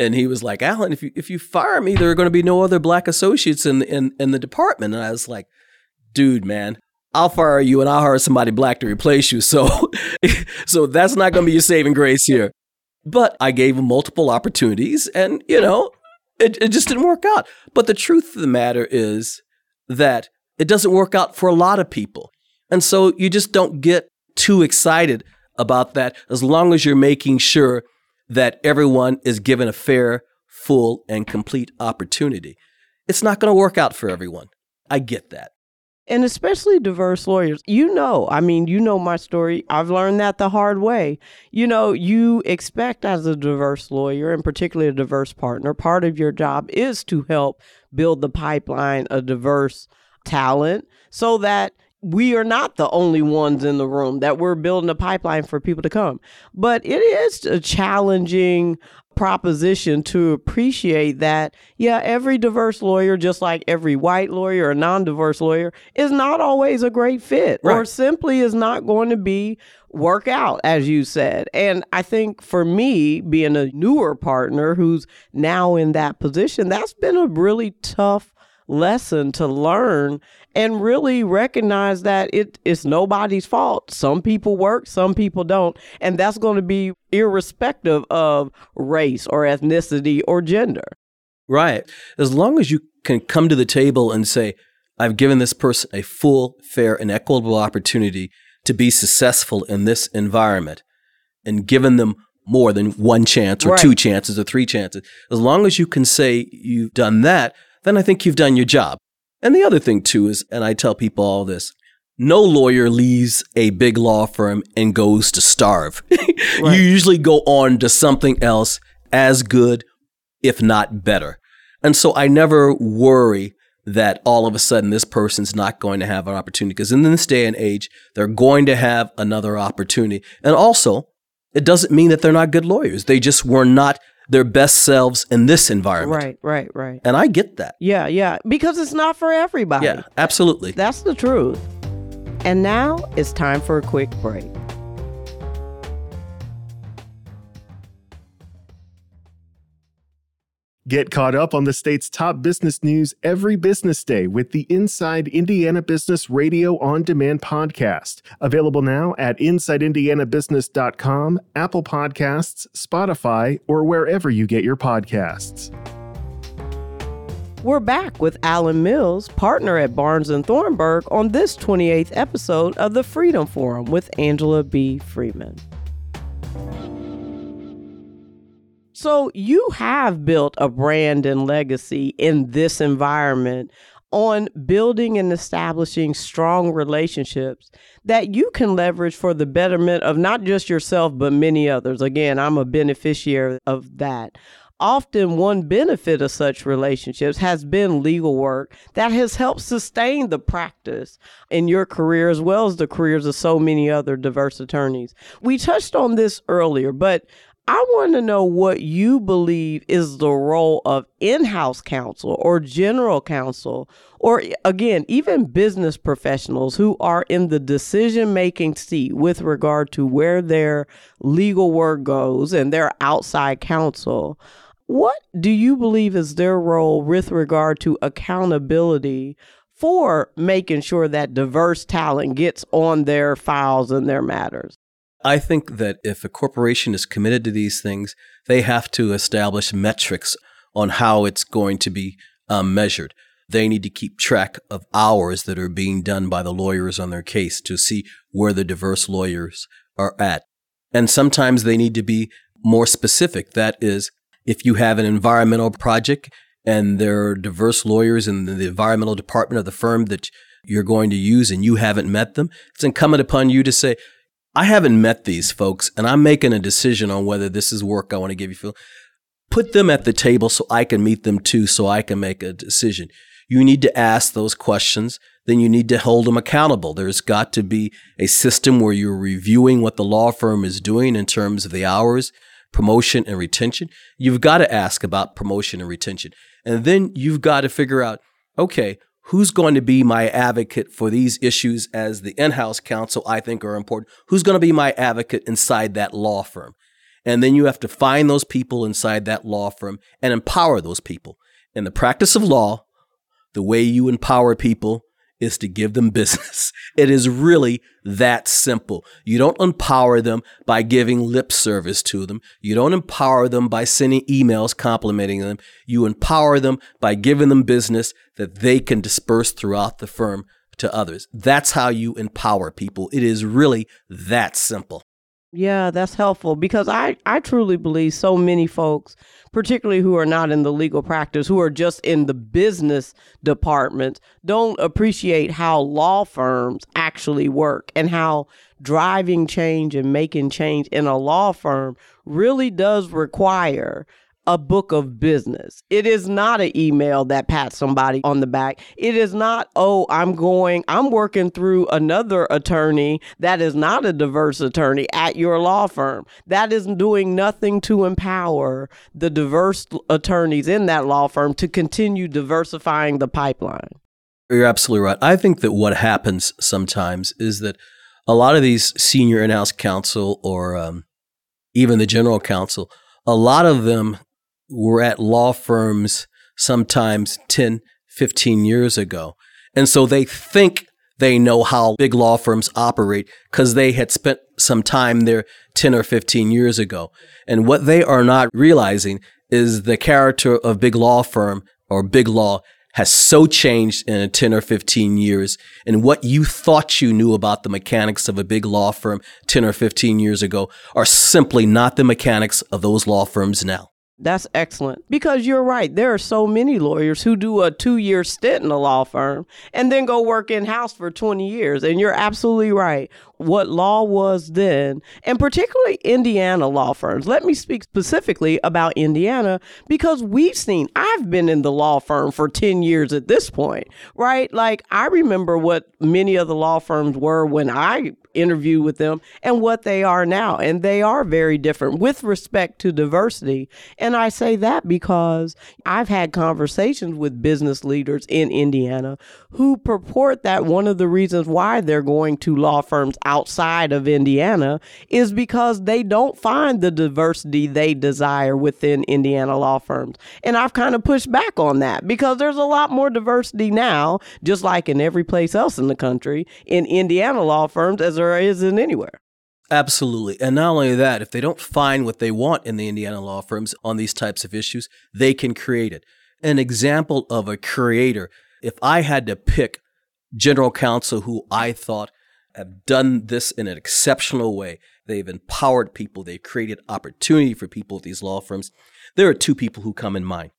And he was like, Alan, if you if you fire me, there are going to be no other black associates in in in the department. And I was like, dude, man, I'll fire you and I'll hire somebody black to replace you. So, so that's not going to be your saving grace here. But I gave him multiple opportunities and, you know, it, it just didn't work out. But the truth of the matter is that it doesn't work out for a lot of people. And so you just don't get too excited about that as long as you're making sure that everyone is given a fair, full, and complete opportunity. It's not going to work out for everyone. I get that.
And especially diverse lawyers. You know, I mean, you know my story. I've learned that the hard way. You know, you expect as a diverse lawyer, and particularly a diverse partner, part of your job is to help build the pipeline of diverse talent so that we are not the only ones in the room that we're building a pipeline for people to come. But it is a challenging proposition to appreciate that, yeah, every diverse lawyer, just like every white lawyer or non diverse lawyer, is not always a great fit right. or simply is not going to be work out, as you said. And I think for me, being a newer partner who's now in that position, that's been a really tough lesson to learn and really recognize that it is nobody's fault. Some people work, some people don't. And that's going to be irrespective of race or ethnicity or gender.
Right. As long as you can come to the table and say, I've given this person a full, fair, and equitable opportunity to be successful in this environment and given them more than one chance or right. two chances or three chances. As long as you can say you've done that, then I think you've done your job. And the other thing too is, and I tell people all this, no lawyer leaves a big law firm and goes to starve. right. You usually go on to something else as good, if not better. And so I never worry that all of a sudden this person's not going to have an opportunity because in this day and age, they're going to have another opportunity. And also, it doesn't mean that they're not good lawyers. They just were not their best selves in this environment.
Right, right, right.
And I get that.
Yeah, yeah. Because it's not for everybody.
Yeah, absolutely.
That's the truth. And now it's time for a quick break.
Get caught up on the state's top business news every business day with the Inside Indiana Business Radio on Demand podcast. Available now at InsideIndianaBusiness.com, Apple Podcasts, Spotify, or wherever you get your podcasts.
We're back with Alan Mills, partner at Barnes and Thornburg, on this 28th episode of the Freedom Forum with Angela B. Freeman. So you have built a brand and legacy in this environment on building and establishing strong relationships that you can leverage for the betterment of not just yourself, but many others. Again, I'm a beneficiary of that. Often, one benefit of such relationships has been legal work that has helped sustain the practice in your career as well as the careers of so many other diverse attorneys. We touched on this earlier, but I want to know what you believe is the role of in house counsel or general counsel, or again, even business professionals who are in the decision making seat with regard to where their legal work goes and their outside counsel. What do you believe is their role with regard to accountability for making sure that diverse talent gets on their files and their matters?
I think that if a corporation is committed to these things, they have to establish metrics on how it's going to be um, measured. They need to keep track of hours that are being done by the lawyers on their case to see where the diverse lawyers are at. And sometimes they need to be more specific. That is, if you have an environmental project and there are diverse lawyers in the environmental department of the firm that you're going to use and you haven't met them, it's incumbent upon you to say, I haven't met these folks and I'm making a decision on whether this is work I want to give you. Put them at the table so I can meet them too, so I can make a decision. You need to ask those questions. Then you need to hold them accountable. There's got to be a system where you're reviewing what the law firm is doing in terms of the hours, promotion, and retention. You've got to ask about promotion and retention. And then you've got to figure out, okay, who's going to be my advocate for these issues as the in-house counsel I think are important? Who's going to be my advocate inside that law firm? And then you have to find those people inside that law firm and empower those people. In the practice of law, the way you empower people is to give them business. It is really that simple. You don't empower them by giving lip service to them. You don't empower them by sending emails complimenting them. You empower them by giving them business that they can disperse throughout the firm to others. That's how you empower people. It is really that simple.
Yeah, that's helpful because I, I truly believe so many folks, particularly who are not in the legal practice, who are just in the business department, don't appreciate how law firms actually work and how driving change and making change in a law firm really does require a book of business. It is not an email that pats somebody on the back. It is not, oh, I'm going, I'm working through another attorney that is not a diverse attorney at your law firm. That is doing nothing to empower the diverse attorneys in that law firm to continue diversifying the pipeline.
You're absolutely right. I think that what happens sometimes is that a lot of these senior in house counsel or um, even the general counsel, a lot of them were at law firms sometimes 10, 15 years ago. And so they think they know how big law firms operate because they had spent some time there 10 or 15 years ago. And what they are not realizing is the character of big law firm or big law has so changed in 10 or 15 years. And what you thought you knew about the mechanics of a big law firm 10 or 15 years ago are simply not the mechanics of those law firms now.
That's excellent because you're right. There are so many lawyers who do a two year stint in a law firm and then go work in house for 20 years. And you're absolutely right what law was then, and particularly Indiana law firms. Let me speak specifically about Indiana because we've seen, I've been in the law firm for 10 years at this point, right? Like, I remember what many of the law firms were when I interviewed with them and what they are now. And they are very different with respect to diversity. And I say that because I've had conversations with business leaders in Indiana who purport that one of the reasons why they're going to law firms outside of Indiana is because they don't find the diversity they desire within Indiana law firms. And I've kind of pushed back on that because there's a lot more diversity now, just like in every place else in the country, in Indiana law firms as there is in anywhere.
Absolutely. And not only that, if they don't find what they want in the Indiana law firms on these types of issues, they can create it. An example of a creator if I had to pick general counsel who I thought have done this in an exceptional way, they've empowered people, they've created opportunity for people at these law firms, there are two people who come in mind.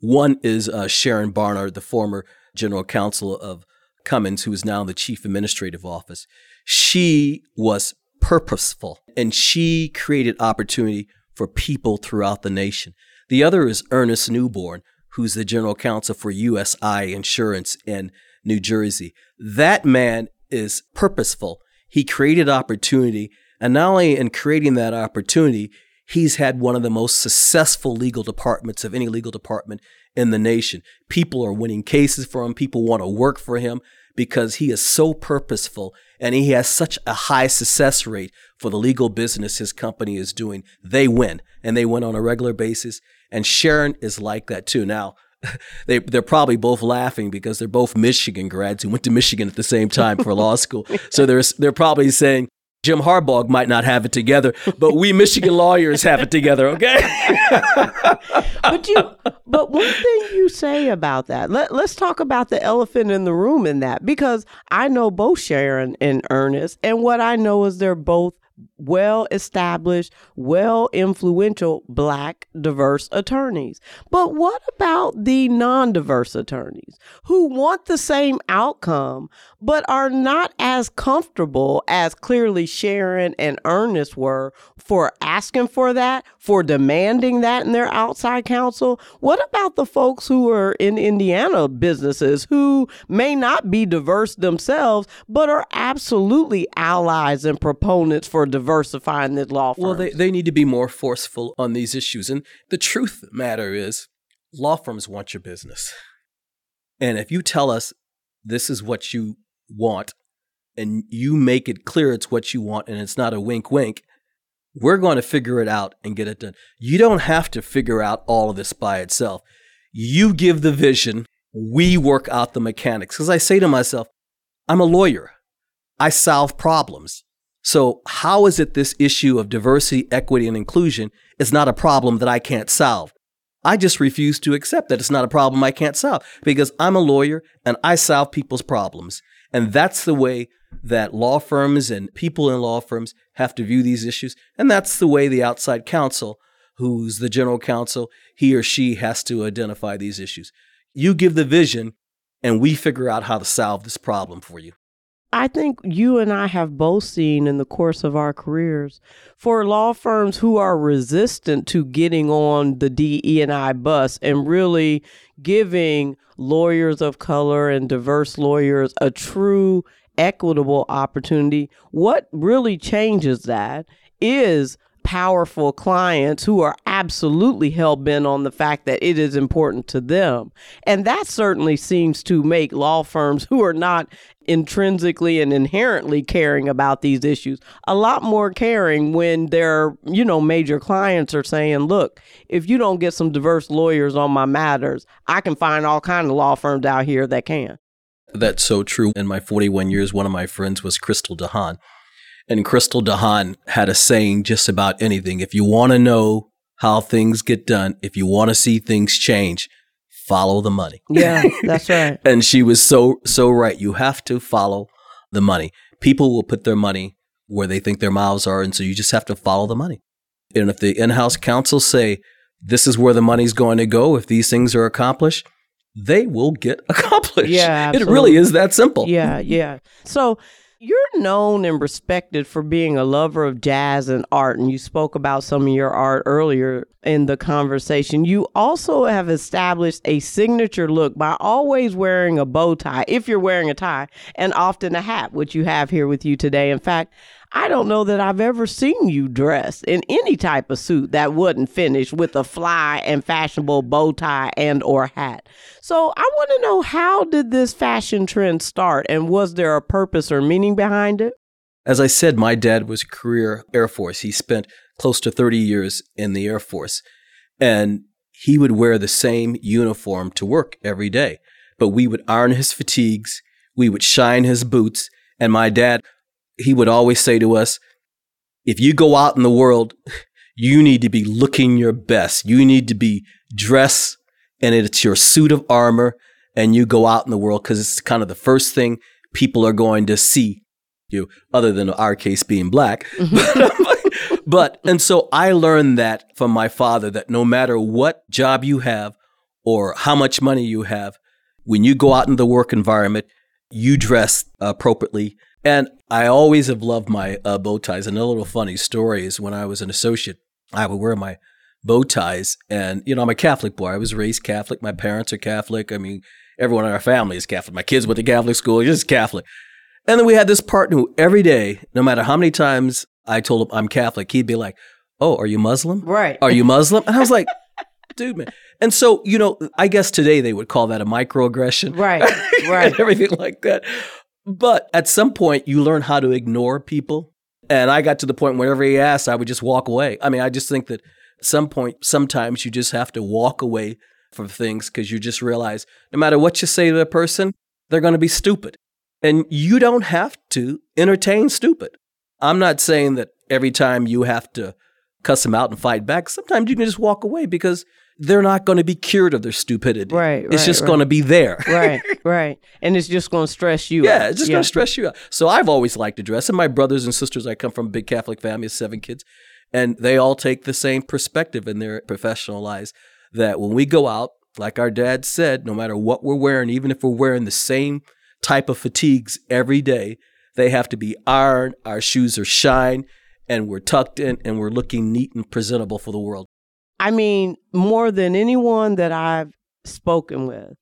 One is uh, Sharon Barner, the former general counsel of Cummins, who is now the chief administrative office. She was purposeful and she created opportunity for people throughout the nation. The other is Ernest Newborn, who's the general counsel for USI Insurance in New Jersey. That man is purposeful. He created opportunity, and not only in creating that opportunity, he's had one of the most successful legal departments of any legal department in the nation. People are winning cases for him, people want to work for him because he is so purposeful and he has such a high success rate for the legal business his company is doing. They win and they win on a regular basis. And Sharon is like that too. Now, they they're probably both laughing because they're both Michigan grads who went to Michigan at the same time for law school. So they're they're probably saying Jim Harbaugh might not have it together, but we Michigan lawyers have it together, okay?
but you but one thing you say about that, let, let's talk about the elephant in the room in that because I know both Sharon and Ernest and what I know is they're both well established, well influential black diverse attorneys. But what about the non diverse attorneys who want the same outcome but are not as comfortable as clearly Sharon and Ernest were for asking for that, for demanding that in their outside counsel? What about the folks who are in Indiana businesses who may not be diverse themselves but are absolutely allies and proponents for diversifying the law firm.
Well, they, they need to be more forceful on these issues. And the truth the matter is, law firms want your business. And if you tell us this is what you want, and you make it clear it's what you want, and it's not a wink wink, we're going to figure it out and get it done. You don't have to figure out all of this by itself. You give the vision, we work out the mechanics. Because I say to myself, I'm a lawyer, I solve problems. So, how is it this issue of diversity, equity, and inclusion is not a problem that I can't solve? I just refuse to accept that it's not a problem I can't solve because I'm a lawyer and I solve people's problems. And that's the way that law firms and people in law firms have to view these issues. And that's the way the outside counsel, who's the general counsel, he or she has to identify these issues. You give the vision, and we figure out how to solve this problem for you.
I think you and I have both seen in the course of our careers for law firms who are resistant to getting on the DE and I bus and really giving lawyers of color and diverse lawyers a true equitable opportunity. What really changes that is powerful clients who are absolutely hell bent on the fact that it is important to them. And that certainly seems to make law firms who are not intrinsically and inherently caring about these issues a lot more caring when their you know major clients are saying look if you don't get some diverse lawyers on my matters i can find all kind of law firms out here that can.
That's so true. In my 41 years one of my friends was Christel DeHaan and Christel DeHaan had a saying just about anything. If you want to know how things get done, if you want to see things change, follow the money.
Yeah, that's right.
and she was so so right. You have to follow the money. People will put their money where they think their mouths are, and so you just have to follow the money. And if the in-house counsel say this is where the money's going to go, if these things are accomplished, they will get accomplished.
Yeah, absolutely.
it really is that simple.
Yeah, yeah. So you're known and respected for being a lover of jazz and art, and you spoke about some of your art earlier in the conversation. You also have established a signature look by always wearing a bow tie, if you're wearing a tie, and often a hat, which you have here with you today. In fact, I don't know that I've ever seen you dressed in any type of suit that wouldn't finish with a fly and fashionable bow tie and or hat. So I want to know how did this fashion trend start and was there a purpose or meaning behind it?
As I said, my dad was career Air Force. He spent close to 30 years in the Air Force. And he would wear the same uniform to work every day. But we would iron his fatigues, we would shine his boots, and my dad he would always say to us, if you go out in the world, you need to be looking your best. You need to be dressed and it's your suit of armor and you go out in the world because it's kind of the first thing people are going to see you, other than our case being black. Mm-hmm. but, and so I learned that from my father that no matter what job you have or how much money you have, when you go out in the work environment, you dress appropriately and I always have loved my uh, bow ties. And a little funny story is when I was an associate, I would wear my bow ties. And, you know, I'm a Catholic boy. I was raised Catholic. My parents are Catholic. I mean, everyone in our family is Catholic. My kids went to Catholic school, just Catholic. And then we had this partner who every day, no matter how many times I told him I'm Catholic, he'd be like, Oh, are you Muslim?
Right.
Are you Muslim? And I was like, dude, man. And so, you know, I guess today they would call that a microaggression.
Right. Right.
everything like that. But at some point, you learn how to ignore people. And I got to the point whenever he asked, I would just walk away. I mean, I just think that at some point, sometimes you just have to walk away from things because you just realize no matter what you say to a person, they're going to be stupid. And you don't have to entertain stupid. I'm not saying that every time you have to cuss them out and fight back. Sometimes you can just walk away because they're not going to be cured of their stupidity.
Right.
It's
right,
just
right.
going to be there.
right. Right. And it's just going to stress you
yeah,
out.
it's just going to stress you out. So I've always liked to dress. And my brothers and sisters, I come from a big Catholic family of seven kids, and they all take the same perspective in their professional lives that when we go out, like our dad said, no matter what we're wearing, even if we're wearing the same type of fatigues every day, they have to be ironed, our shoes are shine, and we're tucked in and we're looking neat and presentable for the world.
I mean, more than anyone that I've spoken with,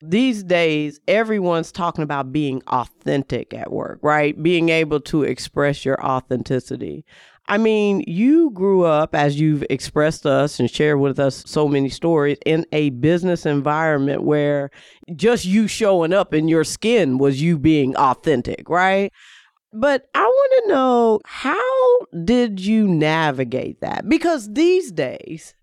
these days, everyone's talking about being authentic at work, right? Being able to express your authenticity. I mean, you grew up, as you've expressed to us and shared with us so many stories, in a business environment where just you showing up in your skin was you being authentic, right? But I want to know how did you navigate that? Because these days,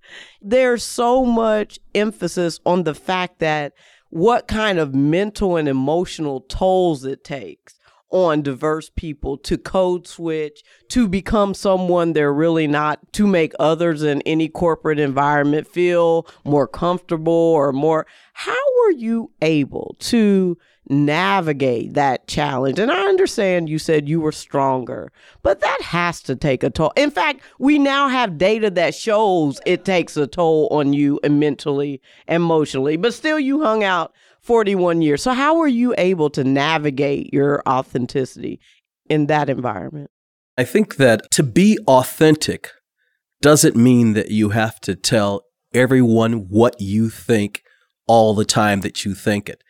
there's so much emphasis on the fact that what kind of mental and emotional tolls it takes on diverse people to code switch, to become someone they're really not, to make others in any corporate environment feel more comfortable or more. How were you able to navigate that challenge? And I understand you said you were stronger, but that has to take a toll. In fact, we now have data that shows it takes a toll on you mentally, emotionally, but still you hung out 41 years. So, how were you able to navigate your authenticity in that environment?
I think that to be authentic doesn't mean that you have to tell everyone what you think all the time that you think it.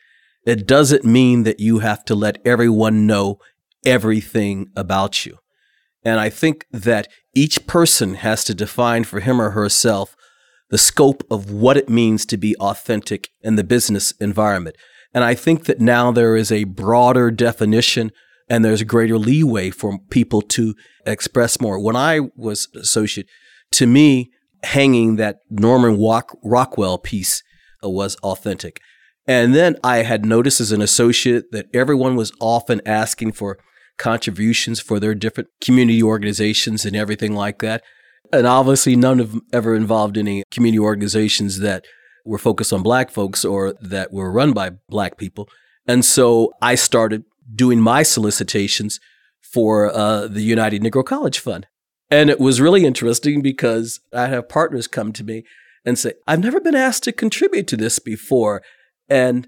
It doesn't mean that you have to let everyone know everything about you. And I think that each person has to define for him or herself the scope of what it means to be authentic in the business environment. And I think that now there is a broader definition and there's greater leeway for people to express more. When I was associate, to me, hanging that Norman Rockwell piece was authentic. And then I had noticed as an associate that everyone was often asking for contributions for their different community organizations and everything like that. And obviously, none of them ever involved any community organizations that were focused on black folks or that were run by black people. And so I started doing my solicitations for uh, the United Negro College Fund. And it was really interesting because I have partners come to me and say, I've never been asked to contribute to this before. And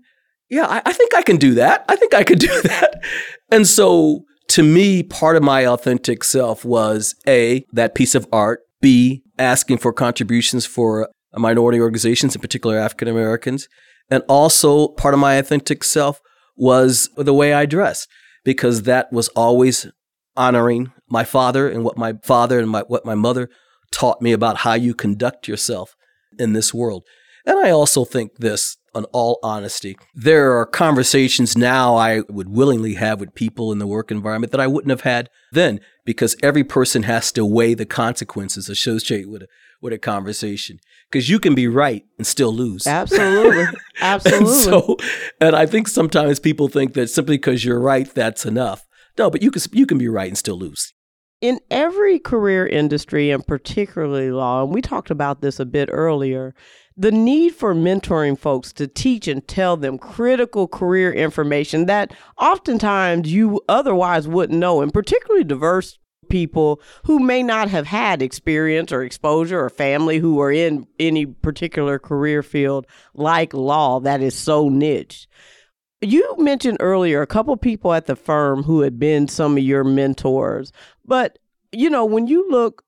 yeah, I, I think I can do that. I think I could do that. And so to me, part of my authentic self was A, that piece of art, B, asking for contributions for minority organizations, in particular African Americans. And also, part of my authentic self was the way I dress, because that was always honoring my father and what my father and my, what my mother taught me about how you conduct yourself in this world. And I also think this, in all honesty, there are conversations now I would willingly have with people in the work environment that I wouldn't have had then because every person has to weigh the consequences associated with a, with a conversation. Because you can be right and still lose.
Absolutely. Absolutely.
and, so, and I think sometimes people think that simply because you're right, that's enough. No, but you can, you can be right and still lose
in every career industry and particularly law, and we talked about this a bit earlier, the need for mentoring folks to teach and tell them critical career information that oftentimes you otherwise wouldn't know, and particularly diverse people who may not have had experience or exposure or family who are in any particular career field like law that is so niche. You mentioned earlier a couple people at the firm who had been some of your mentors, but you know, when you look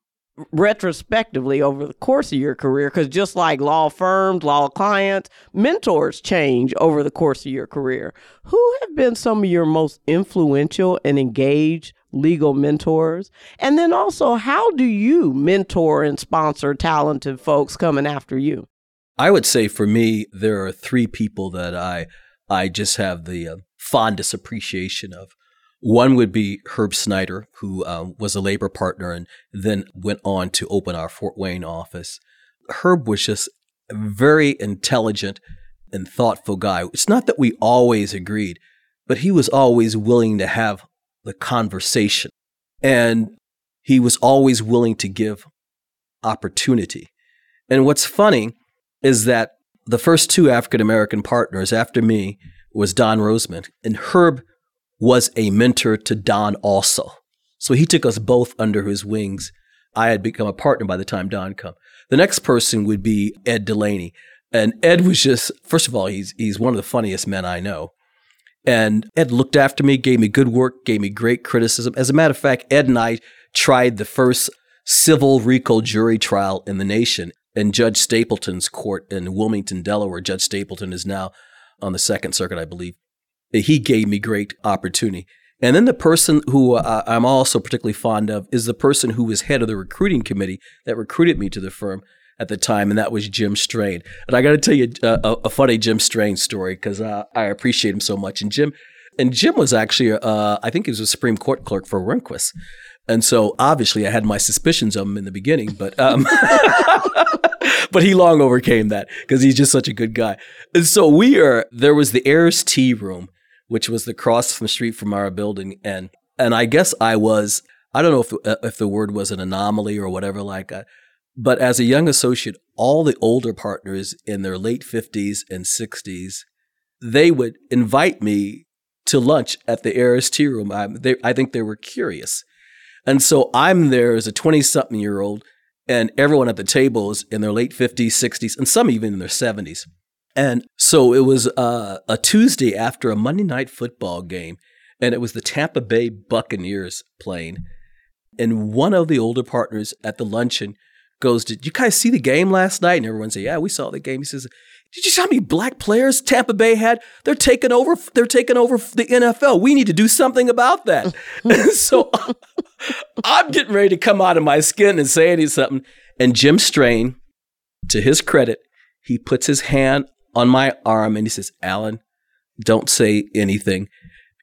retrospectively over the course of your career because just like law firms law clients mentors change over the course of your career. Who have been some of your most influential and engaged legal mentors? And then also how do you mentor and sponsor talented folks coming after you?
I would say for me there are three people that i i just have the uh, fondest appreciation of one would be Herb Snyder, who um, was a labor partner and then went on to open our Fort Wayne office. Herb was just a very intelligent and thoughtful guy. It's not that we always agreed, but he was always willing to have the conversation. And he was always willing to give opportunity. And what's funny is that the first two African American partners after me was Don Roseman, and Herb was a mentor to Don also. So he took us both under his wings. I had become a partner by the time Don come. The next person would be Ed DeLaney. And Ed was just, first of all, he's, he's one of the funniest men I know. And Ed looked after me, gave me good work, gave me great criticism. As a matter of fact, Ed and I tried the first civil RICO jury trial in the nation in Judge Stapleton's court in Wilmington, Delaware. Judge Stapleton is now on the Second Circuit, I believe he gave me great opportunity. And then the person who uh, I'm also particularly fond of is the person who was head of the recruiting committee that recruited me to the firm at the time, and that was Jim Strain. And I got to tell you uh, a, a, funny Jim Strain story because uh, I appreciate him so much. And Jim, and Jim was actually, uh, I think he was a Supreme Court clerk for Rehnquist. And so obviously I had my suspicions of him in the beginning, but um, but he long overcame that because he's just such a good guy. And so we are there was the Ayres Tea Room, which was the cross from the street from our building, and and I guess I was I don't know if uh, if the word was an anomaly or whatever like that. But as a young associate, all the older partners in their late 50s and 60s, they would invite me to lunch at the Ayres Tea Room. I, they, I think they were curious. And so I'm there as a 20 something year old, and everyone at the table is in their late 50s, 60s, and some even in their 70s. And so it was uh, a Tuesday after a Monday night football game, and it was the Tampa Bay Buccaneers playing. And one of the older partners at the luncheon goes, Did you guys see the game last night? And everyone says, Yeah, we saw the game. He says, Did you see how many black players Tampa Bay had? They're taking over, they're taking over the NFL. We need to do something about that. so I'm getting ready to come out of my skin and say something. And Jim Strain, to his credit, he puts his hand on my arm and he says, Alan, don't say anything.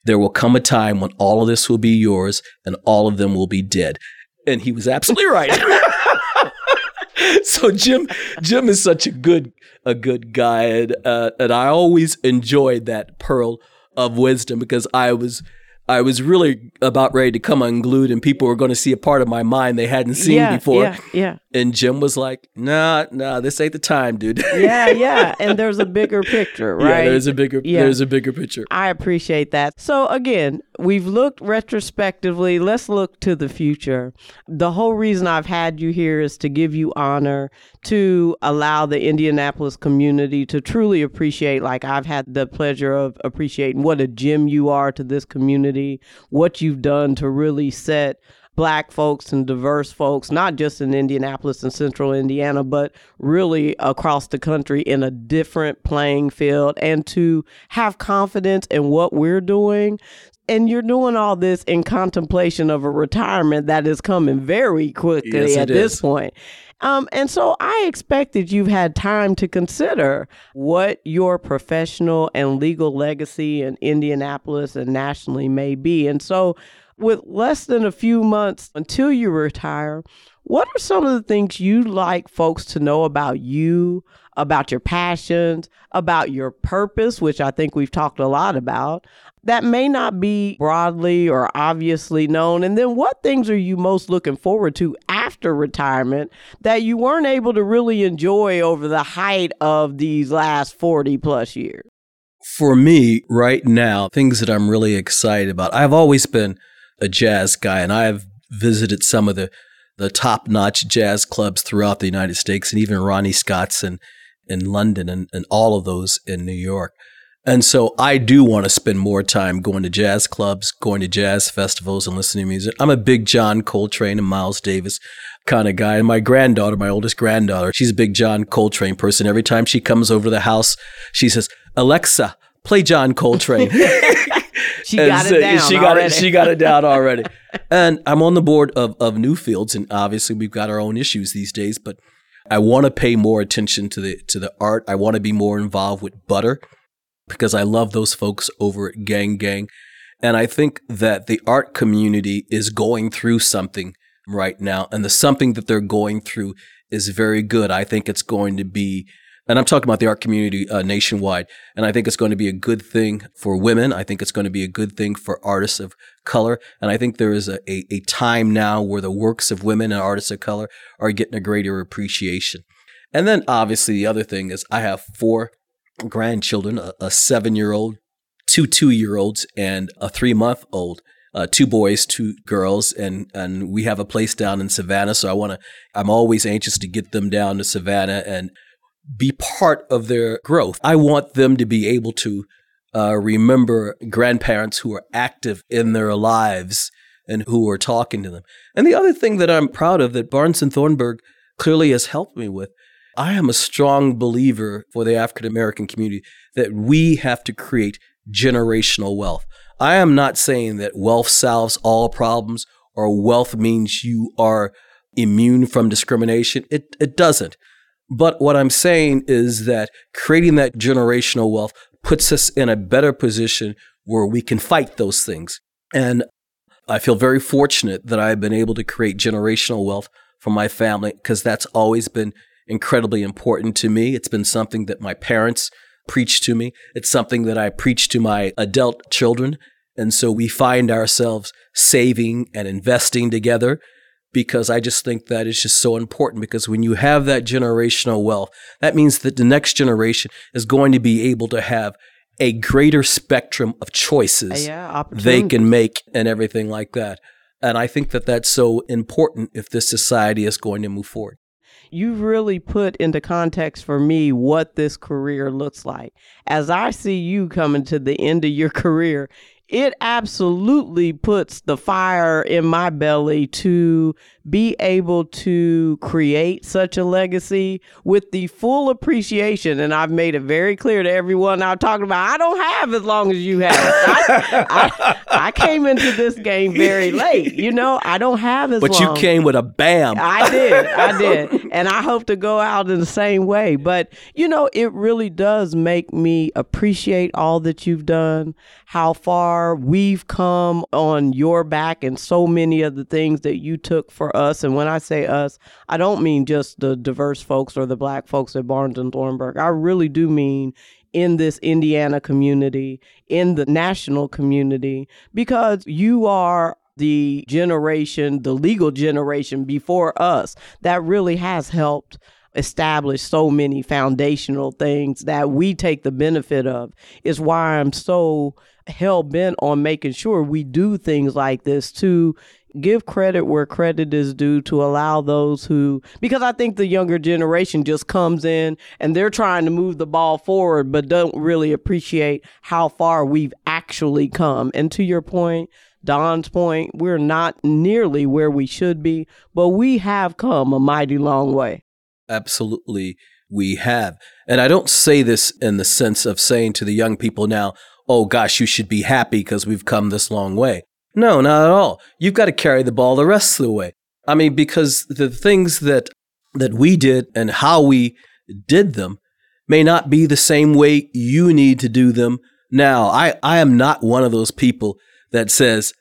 There will come a time when all of this will be yours and all of them will be dead. And he was absolutely right. so Jim, Jim is such a good, a good guy, and, uh, and I always enjoyed that pearl of wisdom because I was I was really about ready to come unglued, and people were going to see a part of my mind they hadn't seen
yeah,
before.
Yeah, yeah.
And Jim was like, "Nah, nah, this ain't the time, dude."
yeah, yeah. And there's a bigger picture, right?
Yeah, there's a bigger, yeah. there's a bigger picture.
I appreciate that. So again, we've looked retrospectively. Let's look to the future. The whole reason I've had you here is to give you honor, to allow the Indianapolis community to truly appreciate, like I've had the pleasure of appreciating what a gem you are to this community, what you've done to really set black folks and diverse folks, not just in Indianapolis and central Indiana, but really across the country in a different playing field and to have confidence in what we're doing. And you're doing all this in contemplation of a retirement that is coming very quickly
yes,
at this point. Um, and so I expect that you've had time to consider what your professional and legal legacy in Indianapolis and nationally may be. And so, with less than a few months until you retire, what are some of the things you'd like folks to know about you, about your passions, about your purpose, which I think we've talked a lot about, that may not be broadly or obviously known? And then what things are you most looking forward to after retirement that you weren't able to really enjoy over the height of these last 40 plus years?
For me, right now, things that I'm really excited about, I've always been a jazz guy and I've visited some of the the top notch jazz clubs throughout the United States and even Ronnie Scott's in, in London and, and all of those in New York. And so I do want to spend more time going to jazz clubs, going to jazz festivals and listening to music. I'm a big John Coltrane and Miles Davis kind of guy. And my granddaughter, my oldest granddaughter, she's a big John Coltrane person. Every time she comes over to the house, she says, Alexa, play John Coltrane.
she got it down.
She got
already.
it. She got it down already. and I'm on the board of of Newfields, and obviously we've got our own issues these days. But I want to pay more attention to the to the art. I want to be more involved with Butter because I love those folks over at Gang Gang. And I think that the art community is going through something right now. And the something that they're going through is very good. I think it's going to be, and I'm talking about the art community uh, nationwide. And I think it's going to be a good thing for women. I think it's going to be a good thing for artists of color. And I think there is a, a, a time now where the works of women and artists of color are getting a greater appreciation. And then obviously the other thing is I have four grandchildren, a, a seven year old, two two year olds, and a three month old. Uh, two boys, two girls, and and we have a place down in Savannah. So I want to. I'm always anxious to get them down to Savannah and be part of their growth. I want them to be able to uh, remember grandparents who are active in their lives and who are talking to them. And the other thing that I'm proud of that Barnes and Thornburg clearly has helped me with I am a strong believer for the African American community that we have to create generational wealth. I am not saying that wealth solves all problems or wealth means you are immune from discrimination. It, it doesn't. But what I'm saying is that creating that generational wealth puts us in a better position where we can fight those things. And I feel very fortunate that I've been able to create generational wealth for my family because that's always been incredibly important to me. It's been something that my parents preached to me. It's something that I preach to my adult children. And so we find ourselves saving and investing together because I just think that is just so important because when you have that generational wealth, that means that the next generation is going to be able to have a greater spectrum of choices
yeah,
they can make and everything like that. And I think that that's so important if this society is going to move forward.
You've really put into context for me what this career looks like. As I see you coming to the end of your career, it absolutely puts the fire in my belly to be able to create such a legacy with the full appreciation. And I've made it very clear to everyone I'm talking about, I don't have as long as you have. I, I, I came into this game very late. You know, I don't have as
but
long.
But you came with a bam.
I did. I did. And I hope to go out in the same way. But, you know, it really does make me appreciate all that you've done, how far we've come on your back, and so many of the things that you took for us. And when I say us, I don't mean just the diverse folks or the black folks at Barnes and Thornburg. I really do mean in this Indiana community, in the national community, because you are the generation, the legal generation before us that really has helped establish so many foundational things that we take the benefit of is why I'm so hell bent on making sure we do things like this to give credit where credit is due to allow those who because I think the younger generation just comes in and they're trying to move the ball forward but don't really appreciate how far we've actually come. And to your point, Don's point, we're not nearly where we should be, but we have come a mighty long way.
Absolutely, we have. And I don't say this in the sense of saying to the young people now, oh gosh, you should be happy because we've come this long way. No, not at all. You've got to carry the ball the rest of the way. I mean, because the things that that we did and how we did them may not be the same way you need to do them now. I, I am not one of those people that says,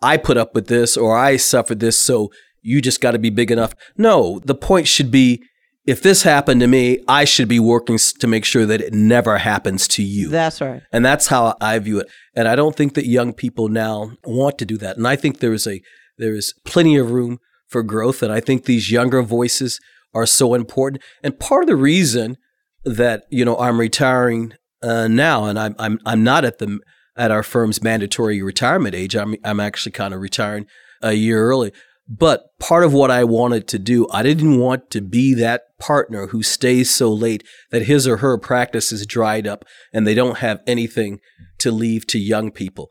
I put up with this or I suffered this, so you just got to be big enough. No, the point should be if this happened to me, I should be working to make sure that it never happens to you.
That's right.
And that's how I view it. And I don't think that young people now want to do that. And I think there is a there is plenty of room for growth. And I think these younger voices are so important. And part of the reason that you know I'm retiring uh, now, and I'm I'm I'm not at the at our firm's mandatory retirement age. I'm I'm actually kind of retiring a year early. But part of what I wanted to do, I didn't want to be that partner who stays so late that his or her practice is dried up and they don't have anything to leave to young people.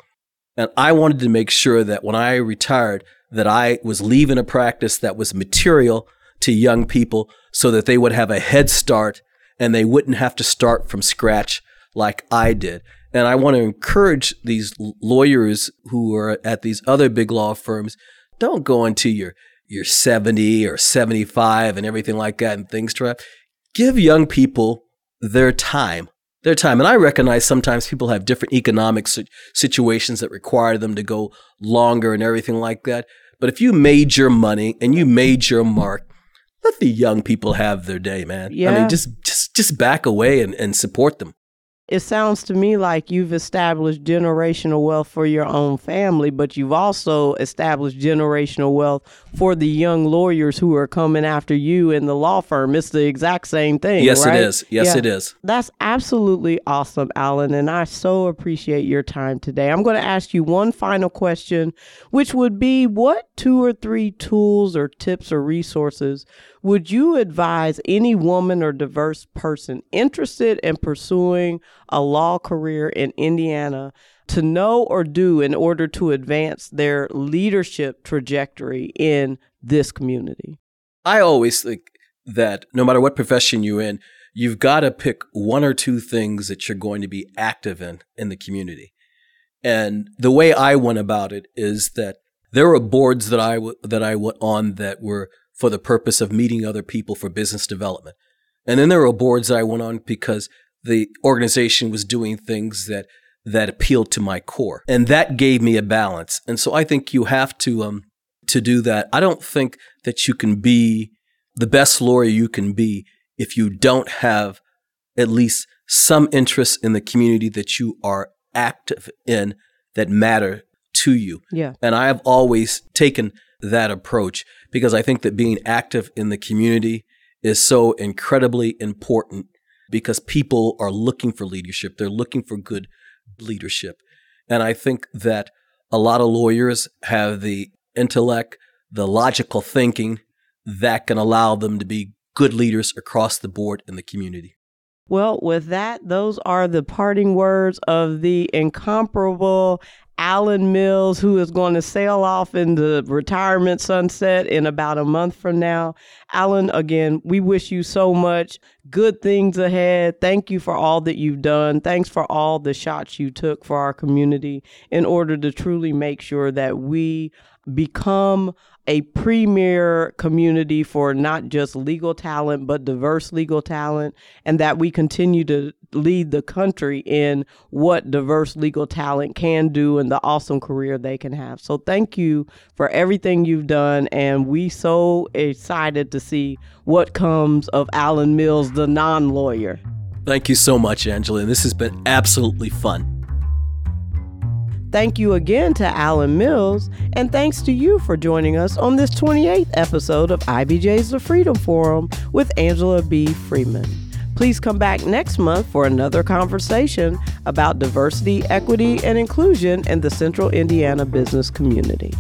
And I wanted to make sure that when I retired, that I was leaving a practice that was material to young people so that they would have a head start and they wouldn't have to start from scratch like I did. And I want to encourage these lawyers who are at these other big law firms don't go into your your 70 or 75 and everything like that and things to give young people their time their time. And i recognize sometimes people have different economic situations that require them to go longer and everything like that. But if you made your money and you made your mark let the young people have their day man.
Yeah.
i mean just just just back away and, and support them
it sounds to me like you've established generational wealth for your own family, but you've also established generational wealth for the young lawyers who are coming after you in the law firm. It's the exact same thing.
Yes,
right?
it is. Yes,
yeah.
it is.
That's absolutely awesome, Alan. And I so appreciate your time today. I'm going to ask you one final question, which would be what two or three tools or tips or resources would you advise any woman or diverse person interested in pursuing a law career in Indiana to know or do in order to advance their leadership trajectory in this community?
I always think that no matter what profession you're in, you've got to pick one or two things that you're going to be active in in the community. And the way I went about it is that there were boards that I w- that I went on that were for the purpose of meeting other people for business development. And then there were boards that I went on because the organization was doing things that that appealed to my core. And that gave me a balance. And so I think you have to um to do that. I don't think that you can be the best lawyer you can be if you don't have at least some interest in the community that you are active in that matter to you.
Yeah.
And I have always taken that approach because I think that being active in the community is so incredibly important because people are looking for leadership. They're looking for good leadership. And I think that a lot of lawyers have the intellect, the logical thinking that can allow them to be good leaders across the board in the community.
Well, with that, those are the parting words of the incomparable Alan Mills, who is going to sail off into retirement sunset in about a month from now. Alan, again, we wish you so much good things ahead. Thank you for all that you've done. Thanks for all the shots you took for our community in order to truly make sure that we become a premier community for not just legal talent, but diverse legal talent, and that we continue to lead the country in what diverse legal talent can do and the awesome career they can have. So thank you for everything you've done, and we so excited to see what comes of Alan Mills, the non-lawyer.
Thank you so much, Angela. This has been absolutely fun.
Thank you again to Alan Mills, and thanks to you for joining us on this 28th episode of IBJ's The Freedom Forum with Angela B. Freeman. Please come back next month for another conversation about diversity, equity, and inclusion in the Central Indiana business community.